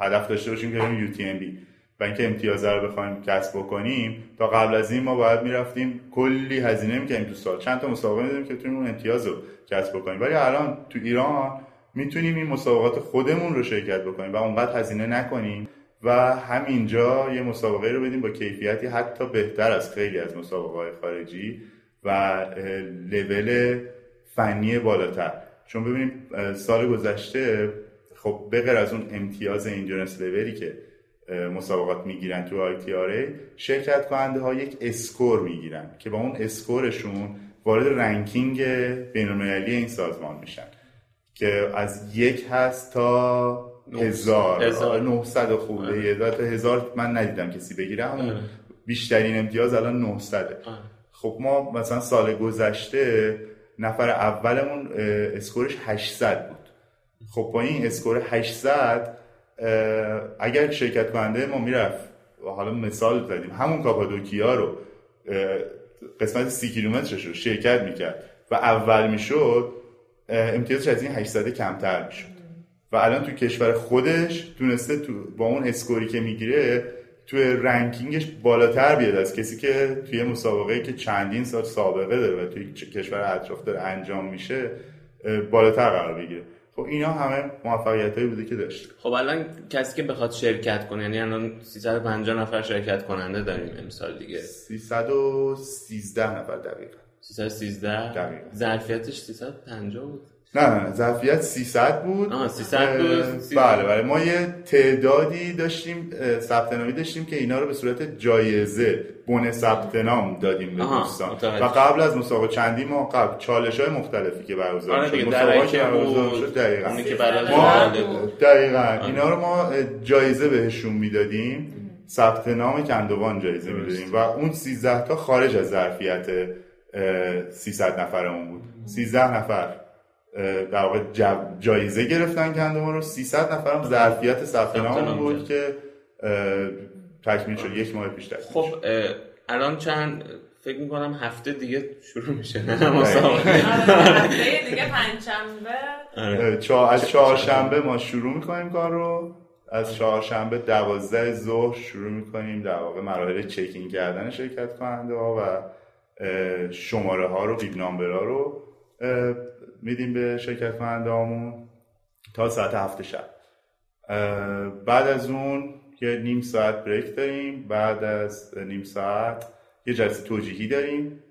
هدف داشته باشیم که بریم بی. و اینکه امتیاز رو بخوایم کسب بکنیم تا قبل از این ما باید می‌رفتیم کلی هزینه می‌کنیم تو سال. چند تا مسابقه میدیم که بتونیم اون امتیاز رو کسب بکنیم. ولی الان تو ایران می‌تونیم این مسابقات خودمون رو شرکت بکنیم و اونقدر هزینه نکنیم. و همینجا یه مسابقه رو بدیم با کیفیتی حتی بهتر از خیلی از مسابقه های خارجی و لول فنی بالاتر. چون ببینیم سال گذشته خب به غیر از اون امتیاز endurance level ی که مسابقات می‌گیرن تو ITRA شرکت کننده ها یک score می‌گیرن که با اون score شون وارد ranking بین المللی این سازمان میشن که از یک هست تا هزار. هزار. 900 خورده. یه تا هزار من ندیدم کسی بگیره همون آره. بیشترین امتیاز الان 900 آره. خب ما مثلا سال گذشته نفر اولمون score ش 800 بود. خب با این score 800 اه، اگر شرکت کننده ما می‌رفت. و حالا مثال زدیم. همون کاپادوکیا رو قسمت سی کیلومترش رو شرکت می‌کرد و اول می‌شد امتیازش از این 800 کمتر می‌شد. و الان تو کشور خودش تونسته تو با اون score ی که می‌گیره توی رنکینگش بالاتر بیاد. از کسی که توی مسابقه که چندین سال سابقه داره و توی کشور اطراف داره انجام میشه بالاتر قرار بگیره. خب اینا همه موفقیت هایی بوده که داشته خب الان کسی که بخواد شرکت کنه یعنی الان 350 نفر شرکت کننده داریم امسال دیگه. 313 نفر دقیقا. 313 دقیقاً. ظرفیتش 350 بود. نه نه ظرفیت 300 بود. آها، 300 بود. بله بله. ما یه تعدادی داشتیم ثبت نامی داشتیم که اینا رو به صورت جایزه بونه ثبت نام دادیم به دوستان. و قبل از مسابقه چندی ما قبل چالش های مختلفی که برگزار آره شد. درکه که برگزار شد دقیقاً. که ما. دقیقا. اینا رو ما جایزه بهشون می‌دادیم. ثبت نام کندوان جایزه می‌دادیم. و اون 13 تا خارج از ظرفیت اه، 300 نفرمون بود. 13 نفر. در واقع جایزه گرفتن کندوان رو. 300 نفر هم ظرفیت ثبت نام بود. که تکمیل شد. یک ماه پیش تکمیل خب الان چند؟ فکر می‌کنم هفته دیگه شروع میشه. نه مسابقه آره، هفته دیگه پنجشنبه. اه، چا- از چهارشنبه ما شروع می‌کنیم کار رو. از چهارشنبه دوازده ظهر شروع می‌کنیم در واقع مراحل چکینگ کردن شرکت کننده ها و شماره ها رو بیگ نامبر ها رو میدیم به شرکت کننده هامون تا ساعت هفت شب. بعد از اون یه نیم ساعت بریک داریم. بعد از نیم ساعت یه جلسه توجیهی داریم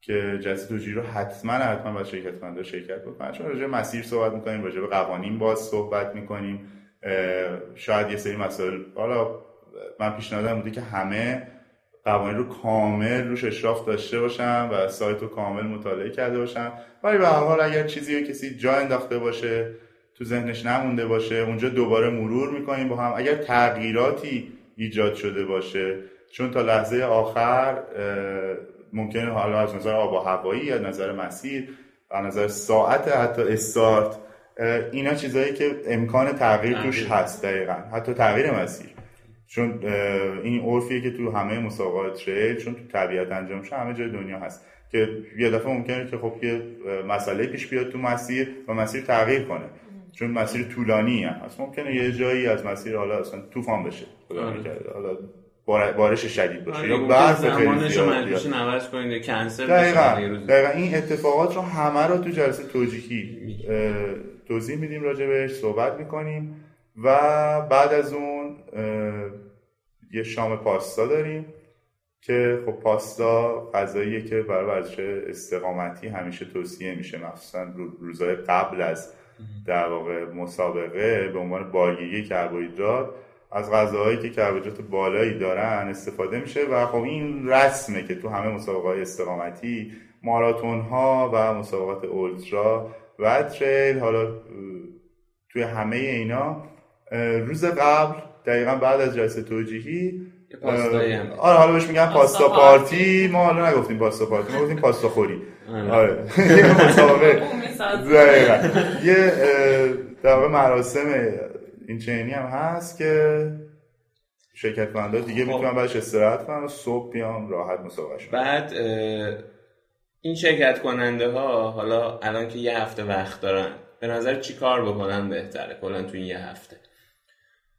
که جلسه توجیهی رو حتما حتما باید شرکت کننده شرکت بکنن. چون راجع مسیر صحبت می‌کنیم راجع به قوانین باز صحبت می‌کنیم. شاید یه سری مسائل حالا من پیشنهادم بوده که همه قوانین رو کامل روش اشراف داشته باشن و سایت رو کامل مطالعه کرده باشن ولی به هر حال اگر چیزی رو کسی جا انداخته باشه تو ذهنش نمونده باشه اونجا دوباره مرور می‌کنیم با هم. اگر تغییراتی ایجاد شده باشه چون تا لحظه آخر ممکنه حالا از نظر آب و هوایی یا نظر مسیر از نظر ساعت حتی استارت اینا چیزایی که امکان تغییر توش. هست دقیقا. حتی تغییر مسیر. چون این عرفیه که تو همه مسابقات تریل چون تو طبیعت انجام میشه همه جای دنیا هست که یه دفعه ممکنه که خب یه مسئله پیش بیاد تو مسیر و مسیر تغییر کنه. چون مسیر طولانی هم هست. ممکنه یه جایی از مسیر حالا اصلا طوفان بشه. آره. حالا بار- بارش شدید باشه. آره، یا برف خیلی زیاد عوض کنید کنسل دقیقا. دقیقا این اتفاقات رو همه رو تو جلسه توجیهی توضیح میدیم راجع بهش صحبت می‌کنیم. و بعد از اون یه شام پاستا داریم که خب پاستا غذاییه که برای ورزش استقامتی همیشه توصیه میشه مخصوصا رو- روزهای قبل از در واقع مسابقه به عنوان بارگیری کربوهیدرات. از غذاهایی که کربوهیدرات بالایی دارن استفاده میشه و خب این رسمه که تو همه مسابقه های استقامتی ماراتون ها و مسابقات اولترا و تریل حالا توی همه اینا روز قبل دقیقا بعد از جلسه توجیهی آره حالا بهش میگن پاستا پارتی. ما حالا نگفتیم پاستا پارتی ما گفتیم پاستا خوری. آره, آره. مسابقه. یه در واقع مراسم این چینی هم هست که شرکت کننده دیگه خب. می‌تونن بعدش استراحت کنن و صبح بیان راحت مسابقه بعد این شرکت کننده ها حالا الان که یه هفته وقت دارن به نظر چی کار بکنن بهتره کلا تو این یه هفته؟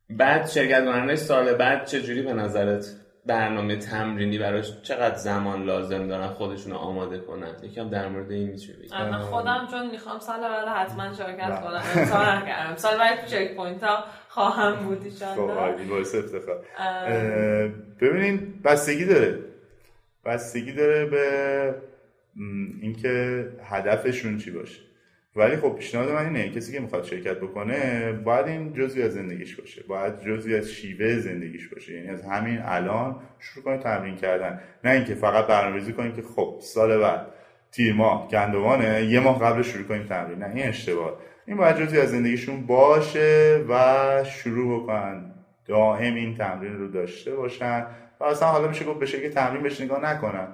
بعد شرکت کننده سال بعد چجوری به نظرت برنامه تمرینی براش چقدر زمان لازم دارن خودشون آماده کنن؟ یکم در مورد این میشه من خودم چون می‌خوام سال بعد حتما شرکت کنم. امتحان کردم سال بعد checkpoint ها خواهم بود ان خب افتخار. ببینین بستگی داره. بستگی داره به اینکه هدفشون چی باشه. ولی خب پیشنهاد من اینه کسی که می‌خواد شرکت بکنه باید این جزوی از زندگیش باشه باید جزوی از شیوه زندگیش باشه. یعنی از همین الان شروع کنید تمرین کردن. نه اینکه فقط برنامه‌ریزی کنید که خب سال بعد تیر ماه گندوانه یه ماه قبل شروع کنید تمرین. نه این اشتباه. این باید جزوی از زندگیشون باشه و شروع بکنن دائم این تمرین رو داشته باشن. و اصلا حالا میشه گفت بشه که تمرین بهش نگاه نکنن.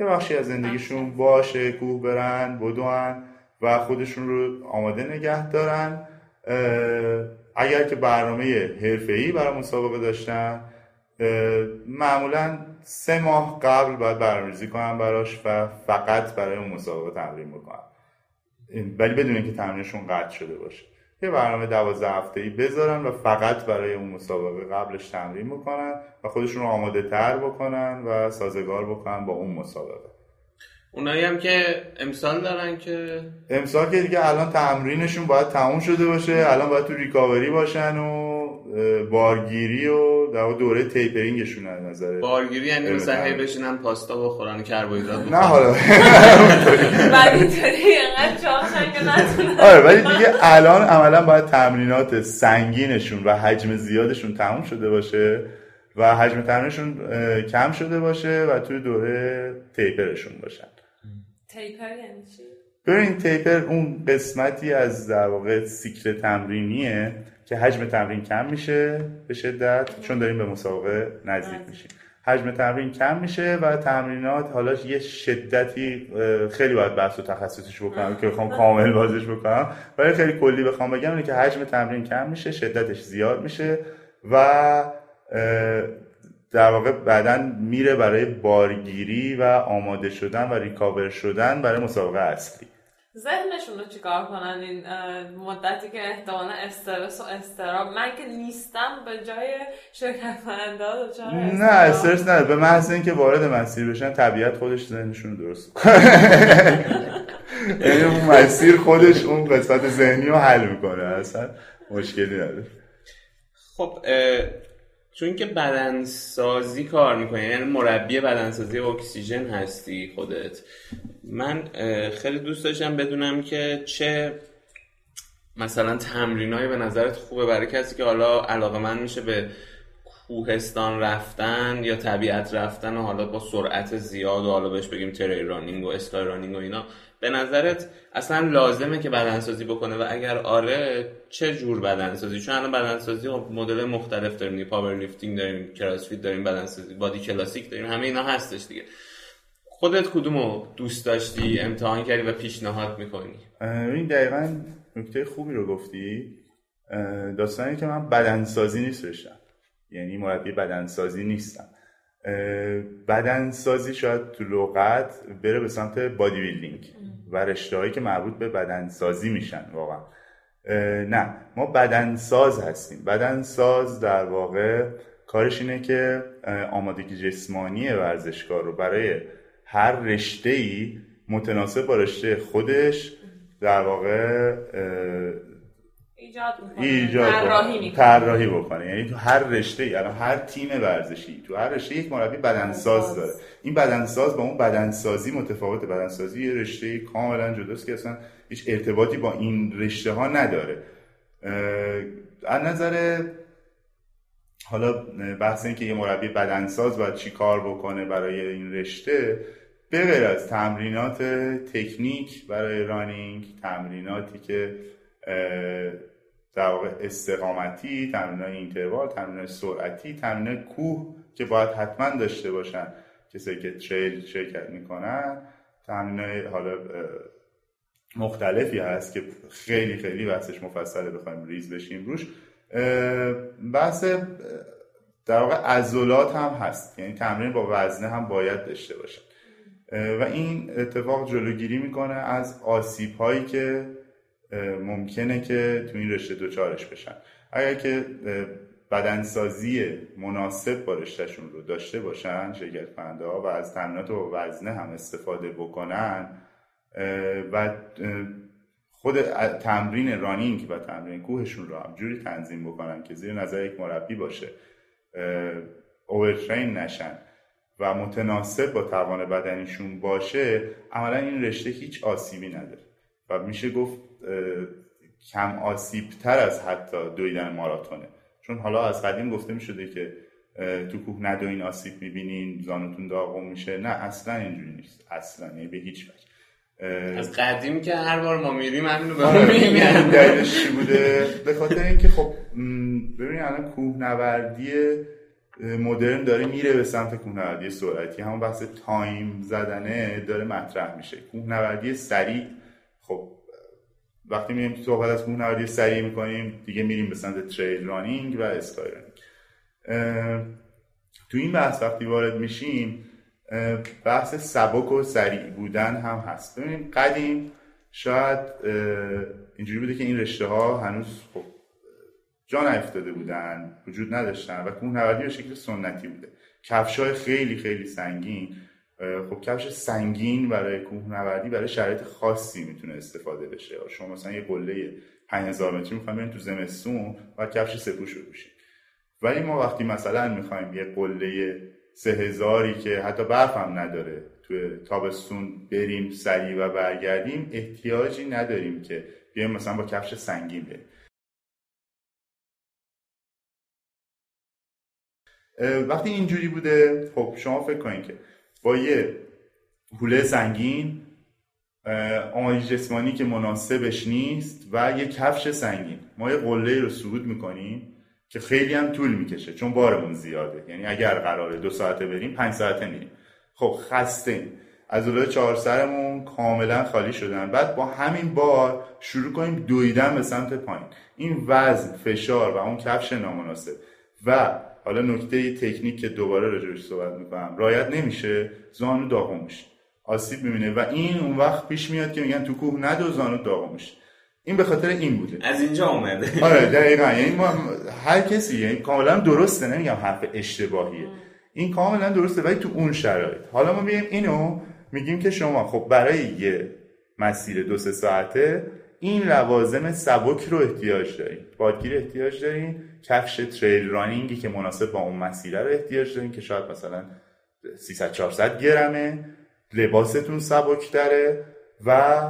یه بخشی از زندگیشون باشه کوه برن بدون و خودشون رو آماده نگه دارن. اگر که برنامه حرفه‌ای برای مسابقه داشتن معمولا سه ماه قبل باید برنامه‌ریزی کنن براش و فقط برای اون مسابقه تمرین بکنن. ولی بدون اینکه تمرینشون قطع شده باشه. یه برنامه دوازده هفته ای بذارن و فقط برای اون مسابقه قبلش تمرین بکنن و خودشون رو آماده تر بکنن و سازگار بکنن با اون مسابقه. اونایی هم که امسال دارن که امسال که دیگه الان تمرینشون باید تموم شده باشه الان باید تو ریکاوری باشن و بارگیری و در دوره تیپرینگشون از نظر بارگیری یعنی مثلا هی بشینن پاستا بخورن کربوهیدرات نه حالا. اینطوری انقدر آره ولی دیگه الان عملا باید تمرینات سنگینشون و حجم زیادشون تموم شده باشه و حجم تمرینشون کم شده باشه و توی دوره تیپرشون باشن. تیپر یعنی چی؟ ببین تیپر اون قسمتی از در واقع سیکل تمرینیه که حجم تمرین کم میشه به شدت چون داریم به مسابقه نزدیک میشیم. حجم تمرین کم میشه و تمرینات حالا یه شدتی خیلی باید بحث و تخصصش بکنم که بخوام کامل بازش بکنم. ولی خیلی کلی بخوام بگم اینه که حجم تمرین کم میشه شدتش زیاد میشه و در واقع بعدا میره برای بارگیری و آماده شدن و ریکاور شدن برای مسابقه اصلی. ذهنشون رو چیکار کنن؟ این مدتی که احتمالا استرس و استراب من که نیستم به جای شرکت کننده نه استرس نه. به محض اینکه وارد مسیر بشن طبیعت خودش ذهنشون رو درست یعنی اون مسیر خودش اون قسمت ذهنی رو حل می‌کنه. اصلا مشکلی نداره. خب چون که بدنسازی کار می‌کنی یعنی مربی بدنسازی اکسیژن هستی خودت. من خیلی دوست داشتم بدونم که چه مثلا تمرینایی به نظرت خوبه برای کسی که حالا علاقه من میشه به کوهستان رفتن یا طبیعت رفتن و حالا با سرعت زیاد و حالا بهش بگیم تری رانینگ و اسکای رانینگ و اینا به نظرت اصلا لازمه که بدنسازی بکنه؟ و اگر آره چه جور بدنسازی؟ چون الان بدنسازی مدل مختلف داریم powerlifting داریم CrossFit داریم بدنسازی body classic داریم همه اینا هستش دیگه. خودت کدومو دوست داشتی امتحان کردی و پیشنهاد می‌کنی؟ این دقیقا نکته خوبی رو گفتی. داستانی که من بدنسازی نیست بشم یعنی مربی بدنسازی نیستم. بدنسازی شاید تو لغت بره به سمت بادی بیلدینگ و رشته که مربوط به بدنسازی میشن واقعا. نه ما بدنساز هستیم. بدنساز در واقع کارش اینه که آمادگی جسمانی ورزشکار رو برای هر رشته ای متناسب با رشته خودش در واقع ایجاد طراحی بکنه. یعنی تو هر رشته یعنی هر تیم ورزشی تو هر رشته یک مربی بدنساز داره. این بدنساز با اون بدنسازی متفاوت. بدنسازی یه رشته کاملا جداست که اصلا هیچ ارتباطی با این رشته ها نداره از نظر حالا بحث این که یه مربی بدنساز باید چی کار بکنه برای این رشته به غیر از تمرینات تکنیک برای رانینگ تمریناتی که در واقع استقامتی تمرین اینتروال تمرین سرعتی تمرین کوه که باید حتما داشته باشن. کسایی که تریل شرکت می‌کنن تمرین حالا مختلفی هست که خیلی خیلی بحثش مفصله بخوایم ریز بشیم روش. بحث در واقع عضلات هم هست. یعنی تمرین با وزنه هم باید داشته باشن. و این اتفاق جلوگیری می‌کنه از آسیب هایی که ممکنه که تو این رشته دوچارش بشن. اگر که بدنسازی مناسب با رشتهشون رو داشته باشن شرکت کننده ها و از تمرینات و وزنه هم استفاده بکنن و خود تمرین رانینگ و تمرین کوهشون رو هم جوری تنظیم بکنن که زیر نظر یک مربی باشه اوورترین نشن و متناسب با توان بدنیشون باشه عملا این رشته هیچ آسیبی نداره. و میشه گفت کم آسیب تر از حتی دویدن ماراتونه. چون حالا از قدیم گفته می‌شده که تو کوه ندوین آسیب می‌بینین زانوتون داغون میشه. نه اصلا اینجوری نیست. اصلا یعنی به هیچ وجه. از قدیم که هر بار ما میریم همینو به دلیلش چی بوده؟ به خاطر اینکه خب ببینید الان کوهنوردی مدرن داره میره به سمت کوهنوردی سرعتی. همون بحث تایم زدنه داره مطرح میشه. کوهنوردی سریع خب وقتی میریم صحبت از کوهنوردی سریع می‌کنیم دیگه میریم به سمت تریل رانینگ و اسکای رانینگ تو این بحث وقتی وارد میشیم بحث سبک و سریع بودن هم هست. ببینیم قدیم شاید اینجوری بوده که این رشته ها هنوز خب جا نیفتاده بودن وجود نداشتن و کوهنوردی به شکل سنتی بوده. کفش های خیلی خیلی سنگین. خب کفش سنگین برای کوهنوردی برای شرایط خاصی می‌تونه استفاده بشه. شما مثلا یه قله 5000 متری می‌خوایم بریم تو زمستون و کفش سپوش بپوشید. ولی ما وقتی مثلا می‌خوایم یه قله سه هزاری که حتی برف هم نداره توی تابستون بریم سریع و برگردیم احتیاجی نداریم که بیایم مثلا با کفش سنگین بریم. وقتی اینجوری بوده خب شما فکر کنید که با یه حوله سنگین آمادگی جسمانی که مناسبش نیست و یه کفش سنگین. ما یه قله رو صعود می‌کنیم که خیلی هم طول می‌کشه چون بارمون زیاده. یعنی اگر قراره دو ساعته بریم پنج ساعته میریم. خب خسته از اولای چهار سرمون کاملا خالی شدن. بعد با همین بار شروع کنیم دویدن به سمت پایین. این وزن فشار و اون کفش نامناسب. و حالا نکته تکنیک که دوباره راجعش صحبت می‌کنم. رایت نمیشه زانو داغون میشه. آسیب می‌بینه. و این اون وقت پیش میاد که میگن تو کوه ندو زانو داغون میشه. این به خاطر این بوده. از اینجا اومده. آره دقیقا. یعنی ما هر کسی یعنی کاملا درسته نمیگم حرف اشتباهیه. این کاملا درسته ولی تو اون شرایط. حالا ما میگیم اینو میگیم که شما خب برای یه مسیر دو سه ساعته این لوازم سبک رو احتیاج دارین. بادگیر احتیاج دارین. کفش تریل رانینگی که مناسب با اون مسیره رو احتیاج دارین که شاید مثلا 300 400 گرمه. لباستون سبک داره. و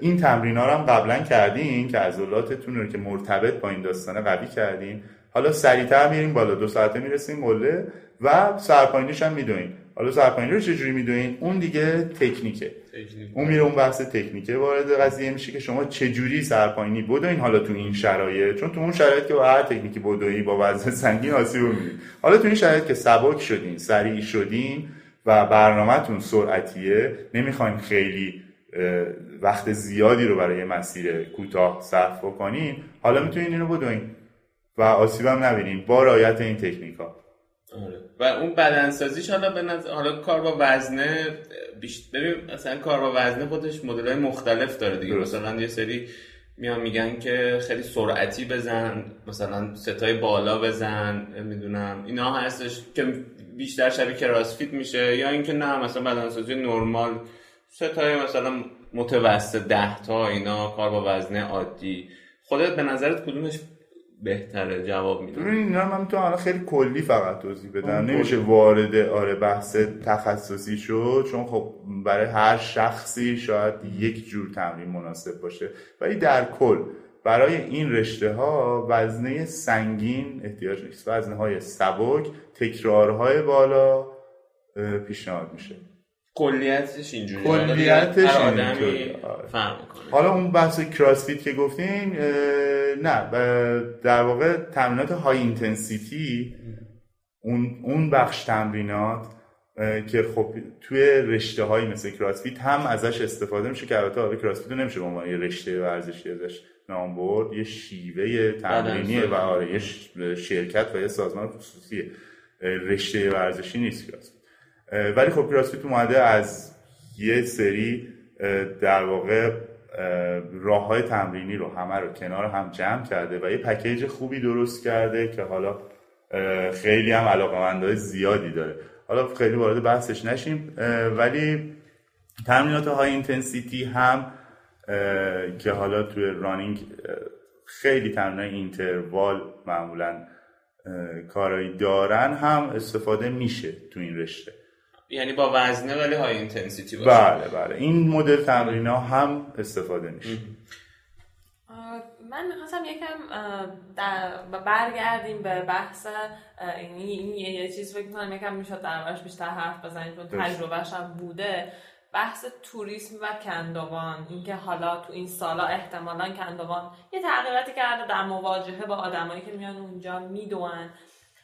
این تمرین ها رو هم قبلا کردین که عضلاتتون رو که مرتبط با این داستانه قوی کردین. حالا سریعتر میریم بالا. دو ساعته می‌رسیم مله و سرپاینیش هم میدوین. حالا سرپاینی رو چجوری میدوین؟ اون دیگه تکنیکه. اون میره اون بحث تکنیکه وارد قضیه میشه که شما چجوری سرپاینی بدوین حالا تو این شرایط؟ چون تو اون شرایط که با هر تکنیکی بدوی با وزن سنگین آسیب می‌بینید حالا تو این شرایط که سبک شدین سریع شدین و برنامهتون سرعتیه نمی‌خواین خیلی وقت زیادی رو برای مسیر کوتاه صرف بکنین حالا می‌تونین اینو بدوین و آسیب هم نبینین. با رعایت این تکنیک ها آره. و اون بدنسازیش حالا به نظر حالا کار با وزنه بیشتر ببین مثلا کار با وزنه خودش مدل مختلف داره دیگه. مثلا یه سری میان میگن که خیلی سرعتی بزن مثلا ستای بالا بزن می‌دونم اینا هستش که بیشتر شبیه کراسفیت میشه یا اینکه نه مثلا بدنسازی نرمال. ستای مثلا متوسط ده تا اینا کار با وزنه عادی. خودت به نظرت کدومش بهتره جواب میده ببین اینا من می‌تونم الان خیلی کلی فقط توضیح بدم نمیشه وارد آره بحث تخصصی شد چون خب برای هر شخصی شاید یک جور تمرین مناسب باشه. ولی در کل برای این رشته ها وزنه سنگین احتیاج نیست. وزنه های سبک تکرارهای بالا پیشنهاد میشه. کلیتش اینجوری کلیتش آدمی آره. حالا اون بحث کراسفیت که گفتیم نه در واقع تمرینات های اینتنسیتی اون اون بخش تمرینات که خب توی رشته هایی مثل کراسفیت هم ازش استفاده میشه که البته آره کراسفیت رو نمیشه به عنوان یه رشته ورزشی ازش نام برد یه شیوه تمرینیه و آره یه شرکت و یه سازمان خصوصی. رشته ورزشی نیست کراسفیت ولی خب کراسفیت اومده از یه سری در واقع راه های تمرینی رو همه رو کنار هم جمع کرده و یه پکیج خوبی درست کرده که حالا خیلی هم علاقه زیادی داره. حالا خیلی وارد بحثش نشیم ولی تمرینات high intensity هم که حالا توی running خیلی تمرین interval معمولا کارایی دارن هم استفاده میشه تو این رشته. یعنی با وزنه ولی high intensity باشه. بله بله. این مدل تمرین ها هم استفاده میشه. من می‌خواستم یکم برگردیم به بحث این, یه, چیز فکر کنم یکم می‌شد دربارش بیشتر حرف بزنیم چون. تجربهش هم بوده. بحث توریسم و کندوان اینکه حالا تو این سالا احتمالا کندوان یه تغییراتی کرده در مواجهه با آدمایی که میان اونجا می‌دونن.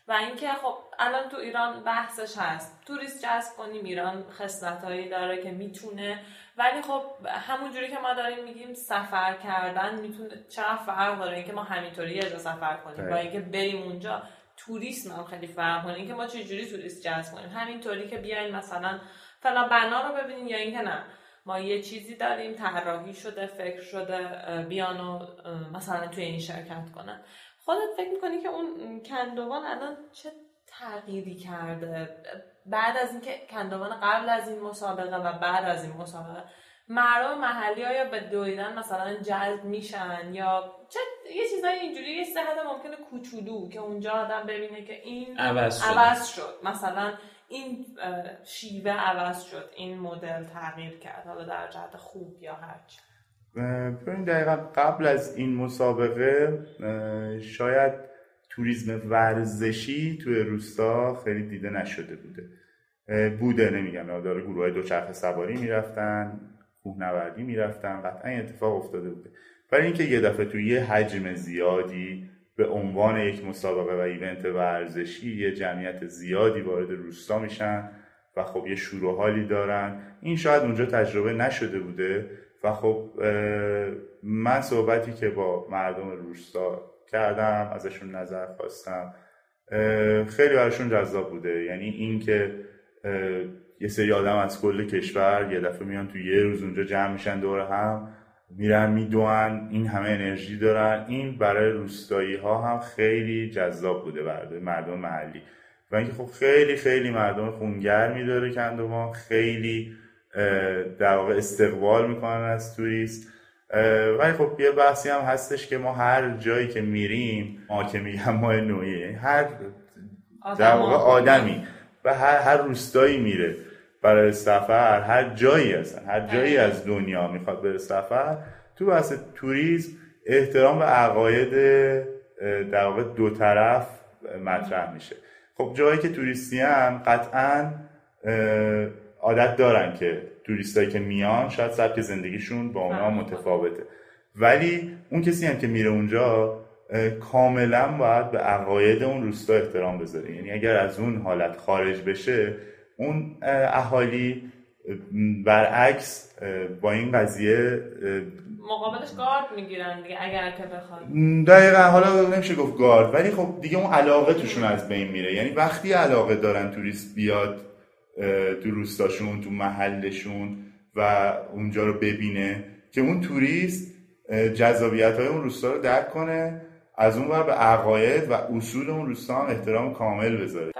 و اینکه خب الان تو ایران بحثش هست. توریست جذب کنیم ایران خصلتایی داره که می‌تونه. ولی خب همونجوری که ما داریم میگیم سفر کردن می‌تونه چقدر فرق داره اینکه ما همینطوری یه جا سفر کنیم. با اینکه بریم اونجا. توریسم هم خیلی فرق کنه. اینکه ما چجوری توریست جذب کنیم. همینطوری که بیاین مثلا فلان بنا رو ببینین یا اینکه نه. ما یه چیزی داریم طراحی شده فکر شده اه، بیان و مثلا توی این شرکت کنن. خودت فکر می‌کنی که اون کندوان الان چه تغییری کرده؟ بعد از اینکه کندوان قبل از این مسابقه و بعد از این مسابقه مردم محلی ها یا به دویدن مثلا جذب میشن یا چه یه چیزای اینجوری یه صحت ممکنه کوچولو که اونجا آدم ببینه که این عوض شده. عوض شد. مثلا این شیوه عوض شد این مدل تغییر کرد حالا در جهت خوب یا هرچی ببین دقیقا قبل از این مسابقه شاید توریسم ورزشی توی روستا خیلی دیده نشده بوده. بوده نمیگم. داره گروه های دوچرخه سواری می‌رفتن کوهنوردی می‌رفتن قطعا این اتفاق افتاده بوده. ولی اینکه یه دفعه توی یه حجم زیادی به عنوان یک مسابقه و ایونت ورزشی یه جمعیت زیادی وارد روستا میشن و خب یه شور و حالی دارن. این شاید اونجا تجربه نشده بوده. و خب من صحبتی که با مردم روستا کردم ازشون نظر خواستم خیلی براشون جذاب بوده. یعنی اینکه یه سری آدم از کل کشور یه دفعه میان تو یه روز اونجا جمع میشن دور هم میرن میدوئن این همه انرژی دارن. این برای روستایی ها هم خیلی جذاب بوده برای مردم محلی. و اینکه خب خیلی خیلی مردم خونگرمی داره کندوان خیلی در واقع استقبال می‌کنن از توریست. ولی خب یه بحثی هم هستش که ما هر جایی که میریم ما که میگم ما نوعی هر در واقع آدمی و هر, هر روستایی میره برای سفر هر جایی هستن هر جایی از دنیا می‌خواد بره سفر. تو بحث توریسم احترام به عقاید در واقع دو طرف مطرح میشه. خب جایی که توریستی هم قطعا عادت دارن که توریستایی که میان شاید سبک زندگیشون با اونا. متفاوته. ولی اون کسی هم که میره اونجا کاملا باید به عقاید اون روستا احترام بذاره. یعنی اگر از اون حالت خارج بشه اون اه، اهالی اه، برعکس با این قضیه مقابلش گارد می‌گیرن دیگه اگر که بخواد. دقیقا. حالا نمیشه گفت گارد ولی خب دیگه اون علاقه توشون از بین میره. یعنی وقتی علاقه دارن توریست بیاد تو روستاشون تو محلشون و اونجا رو ببینه که اون توریست جذابیت های اون روستا رو درک کنه از اون به عقاید و اصول اون روستا هم احترام کامل بذاره.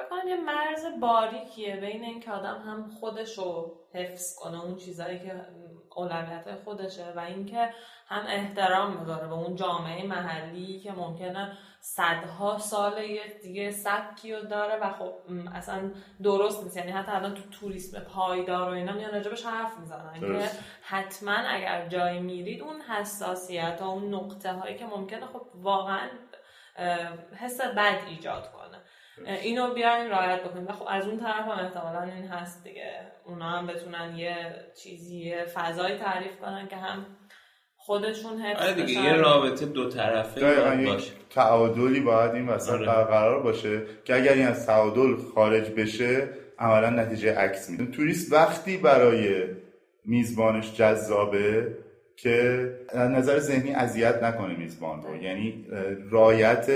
مرز باریکیه بین اینکه آدم هم خودش رو حفظ کنه اون چیزایی که اولویت خودشه و اینکه هم احترام بذاره به اون جامعه محلی که ممکنه صدها سال یه دیگه سبکی رو داره و خب اصلا درست نیست یعنی حتی الان تو توریسم پایدار و اینا میان راجبش حرف می‌زنن که. حتما اگر جایی میرید اون حساسیت ها اون نقطه هایی که ممکنه خب واقعا حس بد ایجاد کنه اینو بیاین رعایت بکنیم. خب از اون طرف هم احتمالا این هست دیگه. اونا هم بتونن یه چیزی فضایی تعریف کنن که هم خودشون حفظ آره دیگه یه رابطه دو طرفه باید باشه. تعادلی باید این وسط آره. برقرار باشه که اگر این از تعادل خارج بشه عملا نتیجه عکس میده توریست وقتی برای میزبانش جذابه که نظر ذهنی اذیت نکنه میزبان رو. یعنی رایت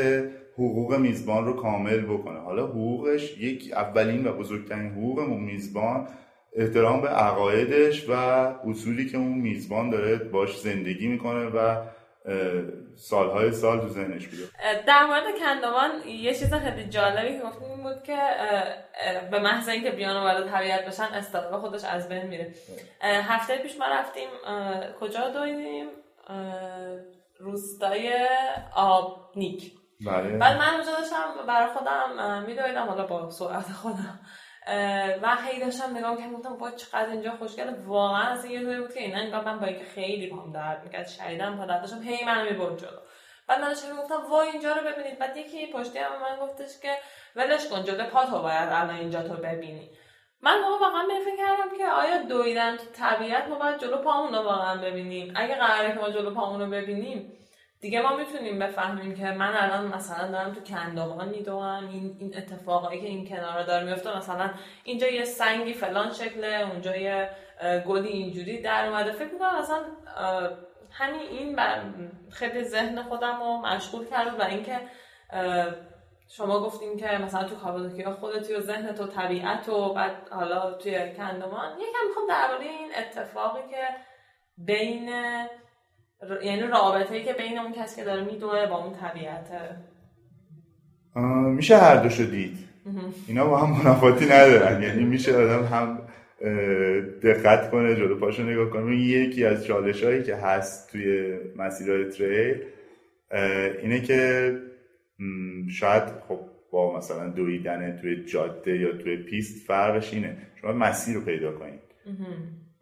حقوق میزبان رو کامل بکنه. حالا حقوقش یک اولین و بزرگترین حقوق میزبان احترام به عقایدش و اصولی که اون میزبان داره باش زندگی می‌کنه و سالهای سال تو ذهنش بوده. در مورد کندوان یه چیز خیلی جالبی که گفتیم این بود که به محض اینکه بیان وارد طبیعت بشن استقلال خودش از بین میره. هفته پیش ما رفتیم کجا دویدیم؟ روستای آبنیک. بعد من اونجا داشتم برای خودم میدویدم حالا با سرعت خودم. و هی داشتم نگاه کردم گفتم وای چقدر اینجا خوشگله. واقعا از یه جوری بود که اینا من با اینکه خیلی پام درد می‌کرد شریدم پا داشتم هی منو می‌برد جلو. بعد من داشتم گفتم وای اینجا رو ببینید. بعد یکی پشتی هم من گفتش که ولش کن جلو پا تو باید الان اینجا تو ببینی. من موقع واقعا فکر کردم که آیا دویدن تو طبیعت ما باید جلو پامون رو واقعا ببینیم؟ اگه قراره که ما جلو پامون رو ببینیم دیگه ما می‌تونیم بفهمیم که من الان مثلا دارم تو کندوان میدوم این این اتفاقایی که این کنارا داره میفته مثلا اینجا یه سنگی فلان شکله اونجا یه گلی اینجوری در اومده. فکر می‌کنم مثلا همین این خیلی ذهن خودم رو مشغول کرد و اینکه شما گفتیم که مثلا تو کاپادوکیا خودتی و ذهن تو طبیعت و بعد حالا توی کندوان یکم می‌خوام درباره این اتفاقی که بین یعنی رابطه ای که بین اون کسی که داره میدوه با اون طبیعته میشه هر دوشو دید. اینا با هم منافاتی ندارن. یعنی میشه آدم هم دقت کنه جلو پاشو نگاه کنه. یکی از چالش هایی که هست توی مسیرهای trail اینه که شاید خب با مثلا دویدن توی جاده یا توی پیست فرقش اینه. شما مسیر رو پیدا کنید.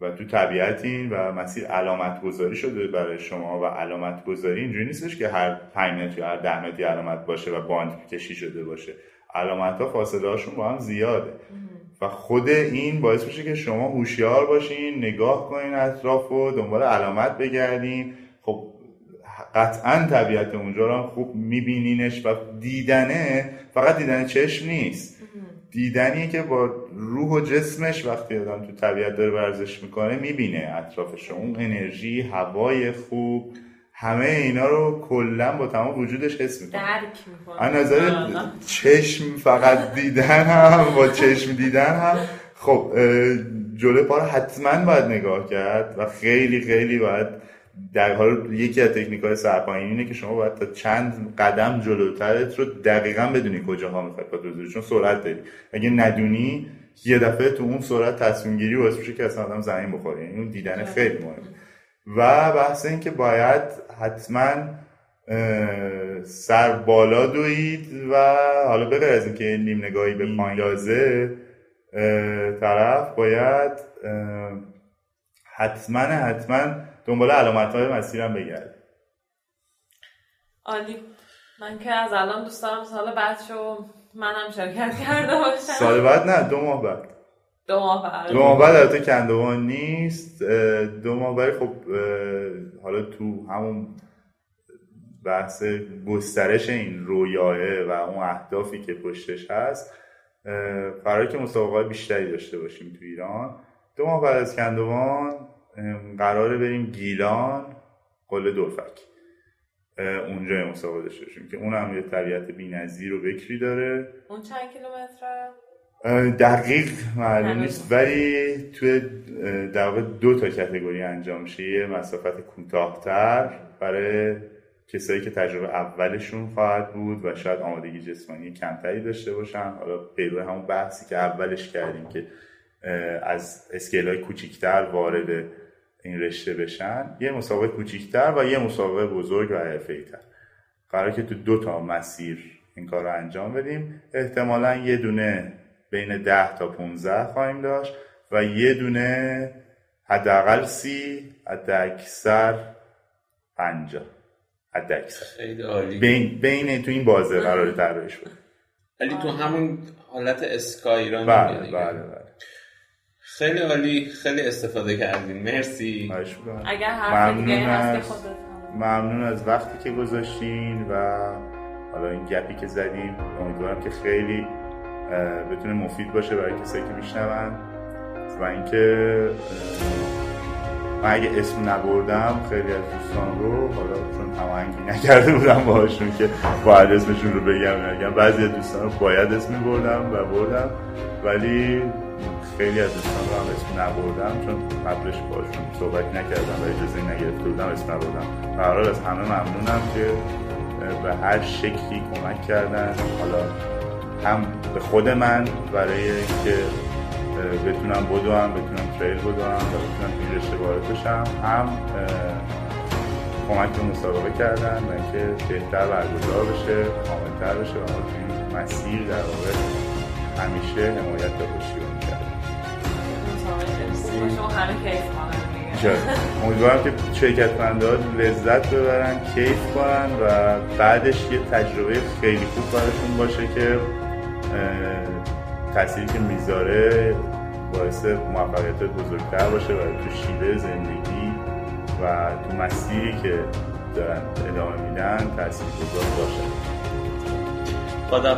و تو طبیعتین و مسیر علامت گذاری شده برای شما و علامت گذاری اینجوری نیستش که هر 5 متر یا هر 10 متری علامت باشه و باند کشی شده باشه. علامت ها فاصله هاشون با هم زیاده. و خود این باعث میشه که شما هوشیار باشین نگاه کنین اطراف و دنبال علامت بگردین. خب قطعا طبیعت اونجا رو خوب میبینینش و دیدنه فقط دیدن چشم نیست. دیدنی که با روح و جسمش وقتی آدم تو طبیعت داره ورزش می‌کنه می‌بینه اطرافش اون انرژی هوای خوب همه اینا رو کلا با تمام وجودش حس می‌کنه. درک می‌کنه. نظر چشم فقط دیدن هم با چشم دیدن هم. خب جلو پا حتما باید نگاه کرد و خیلی خیلی باید در حال یکی از تکنیک های سرپایین اینه که شما باید تا چند قدم جلوترت رو دقیقا بدونی کجاها می‌خواد پا چون سرعت داری. اگه ندونی یه دفعه تو اون سرعت تصمیم گیری باعث میشه که اصلا آدم زمین بخوره. یعنی اون دیدن خیلی مهمه. و بحث این که باید حتما سر بالا دوید و حالا بغیر از اینکه نیم نگاهی به پایین طرف باید حتما حتما دنبال علامت های مسیرم بگرد عالی. من که از الان دوست دارم سال بعد شو منم شرکت کرده باشم. سال بعد نه دو ماه بعد. دو ماه بعد. دو ماه بعد البته کندوان نیست. دو ماه بعد خب حالا تو همون بحث گسترش این رویاه و اون اهدافی که پشتش هست قرار که مسابقات بیشتری داشته باشیم تو ایران. دو ماه بعد از کندوان قراره بریم گیلان قله دورفک اونجا مسابقه داشته باشیم که اون هم یه طبیعت بی‌نظیر و بکری داره. اون چند کیلومتره؟ دقیق معلوم نیست ولی توی در واقع دو تا کتگوری انجام میشه. یه مسافت کوتاهتر برای کسایی که تجربه اولشون خواهد بود و شاید آمادگی جسمانی کمتری داشته باشن. حالا پیرو همون بحثی که اولش کردیم که از اسکیل های کوچیکتر وارد این رشته بشن یه مسابقه کوچیکتر و یه مسابقه بزرگ و حرفه‌ای‌تر. قرار که تو دو تا مسیر این کار رو انجام بدیم. احتمالا یه دونه بین 10 تا 15 خواهیم داشت و یه دونه حداقل سی حد اکثر 50 حد اکثر خیلی عالی. بین, بین تو این بازه قرار طراحی شد ولی تو همون حالت اسکای بله بله بله. خیلی عالی خیلی استفاده کردیم. مرسی. اگر حرف دیگه هست که ممنون از وقتی که گذاشتین و حالا این گپی که زدیم امیدوارم که خیلی بتونه مفید باشه برای کسایی که میشنون. و اینکه من اگه اسم نبردم خیلی از دوستان رو حالا چون هماهنگی نکرده بودم باهاشون که باید اسمشون رو بگم نگم بعضی از دوستان رو باید اسم بردم و بردم. ولی خیلی از دوستان رو هم اسم نبردم چون قبلش باشون صحبت نکردم و اجازه نگرفته بودم اسم نبردم. برحال از همه ممنونم که به هر شکلی کمک کردن. حالا هم به خود من برای اینکه بتونم بدوم بتونم تریل بدوم و بتونم این رشته وارد بشم هم کمک به مسابقه کردن و اینکه بهتر برگزار بشه کاملتر بشه و این مسیر در واقع همیشه حمایت و امیدوارم که شرکت کننده لذت ببرن کیف کنن و بعدش یه تجربه خیلی خوب براشون باشه که تأثیری که می‌ذاره باعث موفقیت بزرگتر باشه و تو شیوه زندگی و تو مسیری که دارن ادامه میدن تاثیر گذار باشه خدا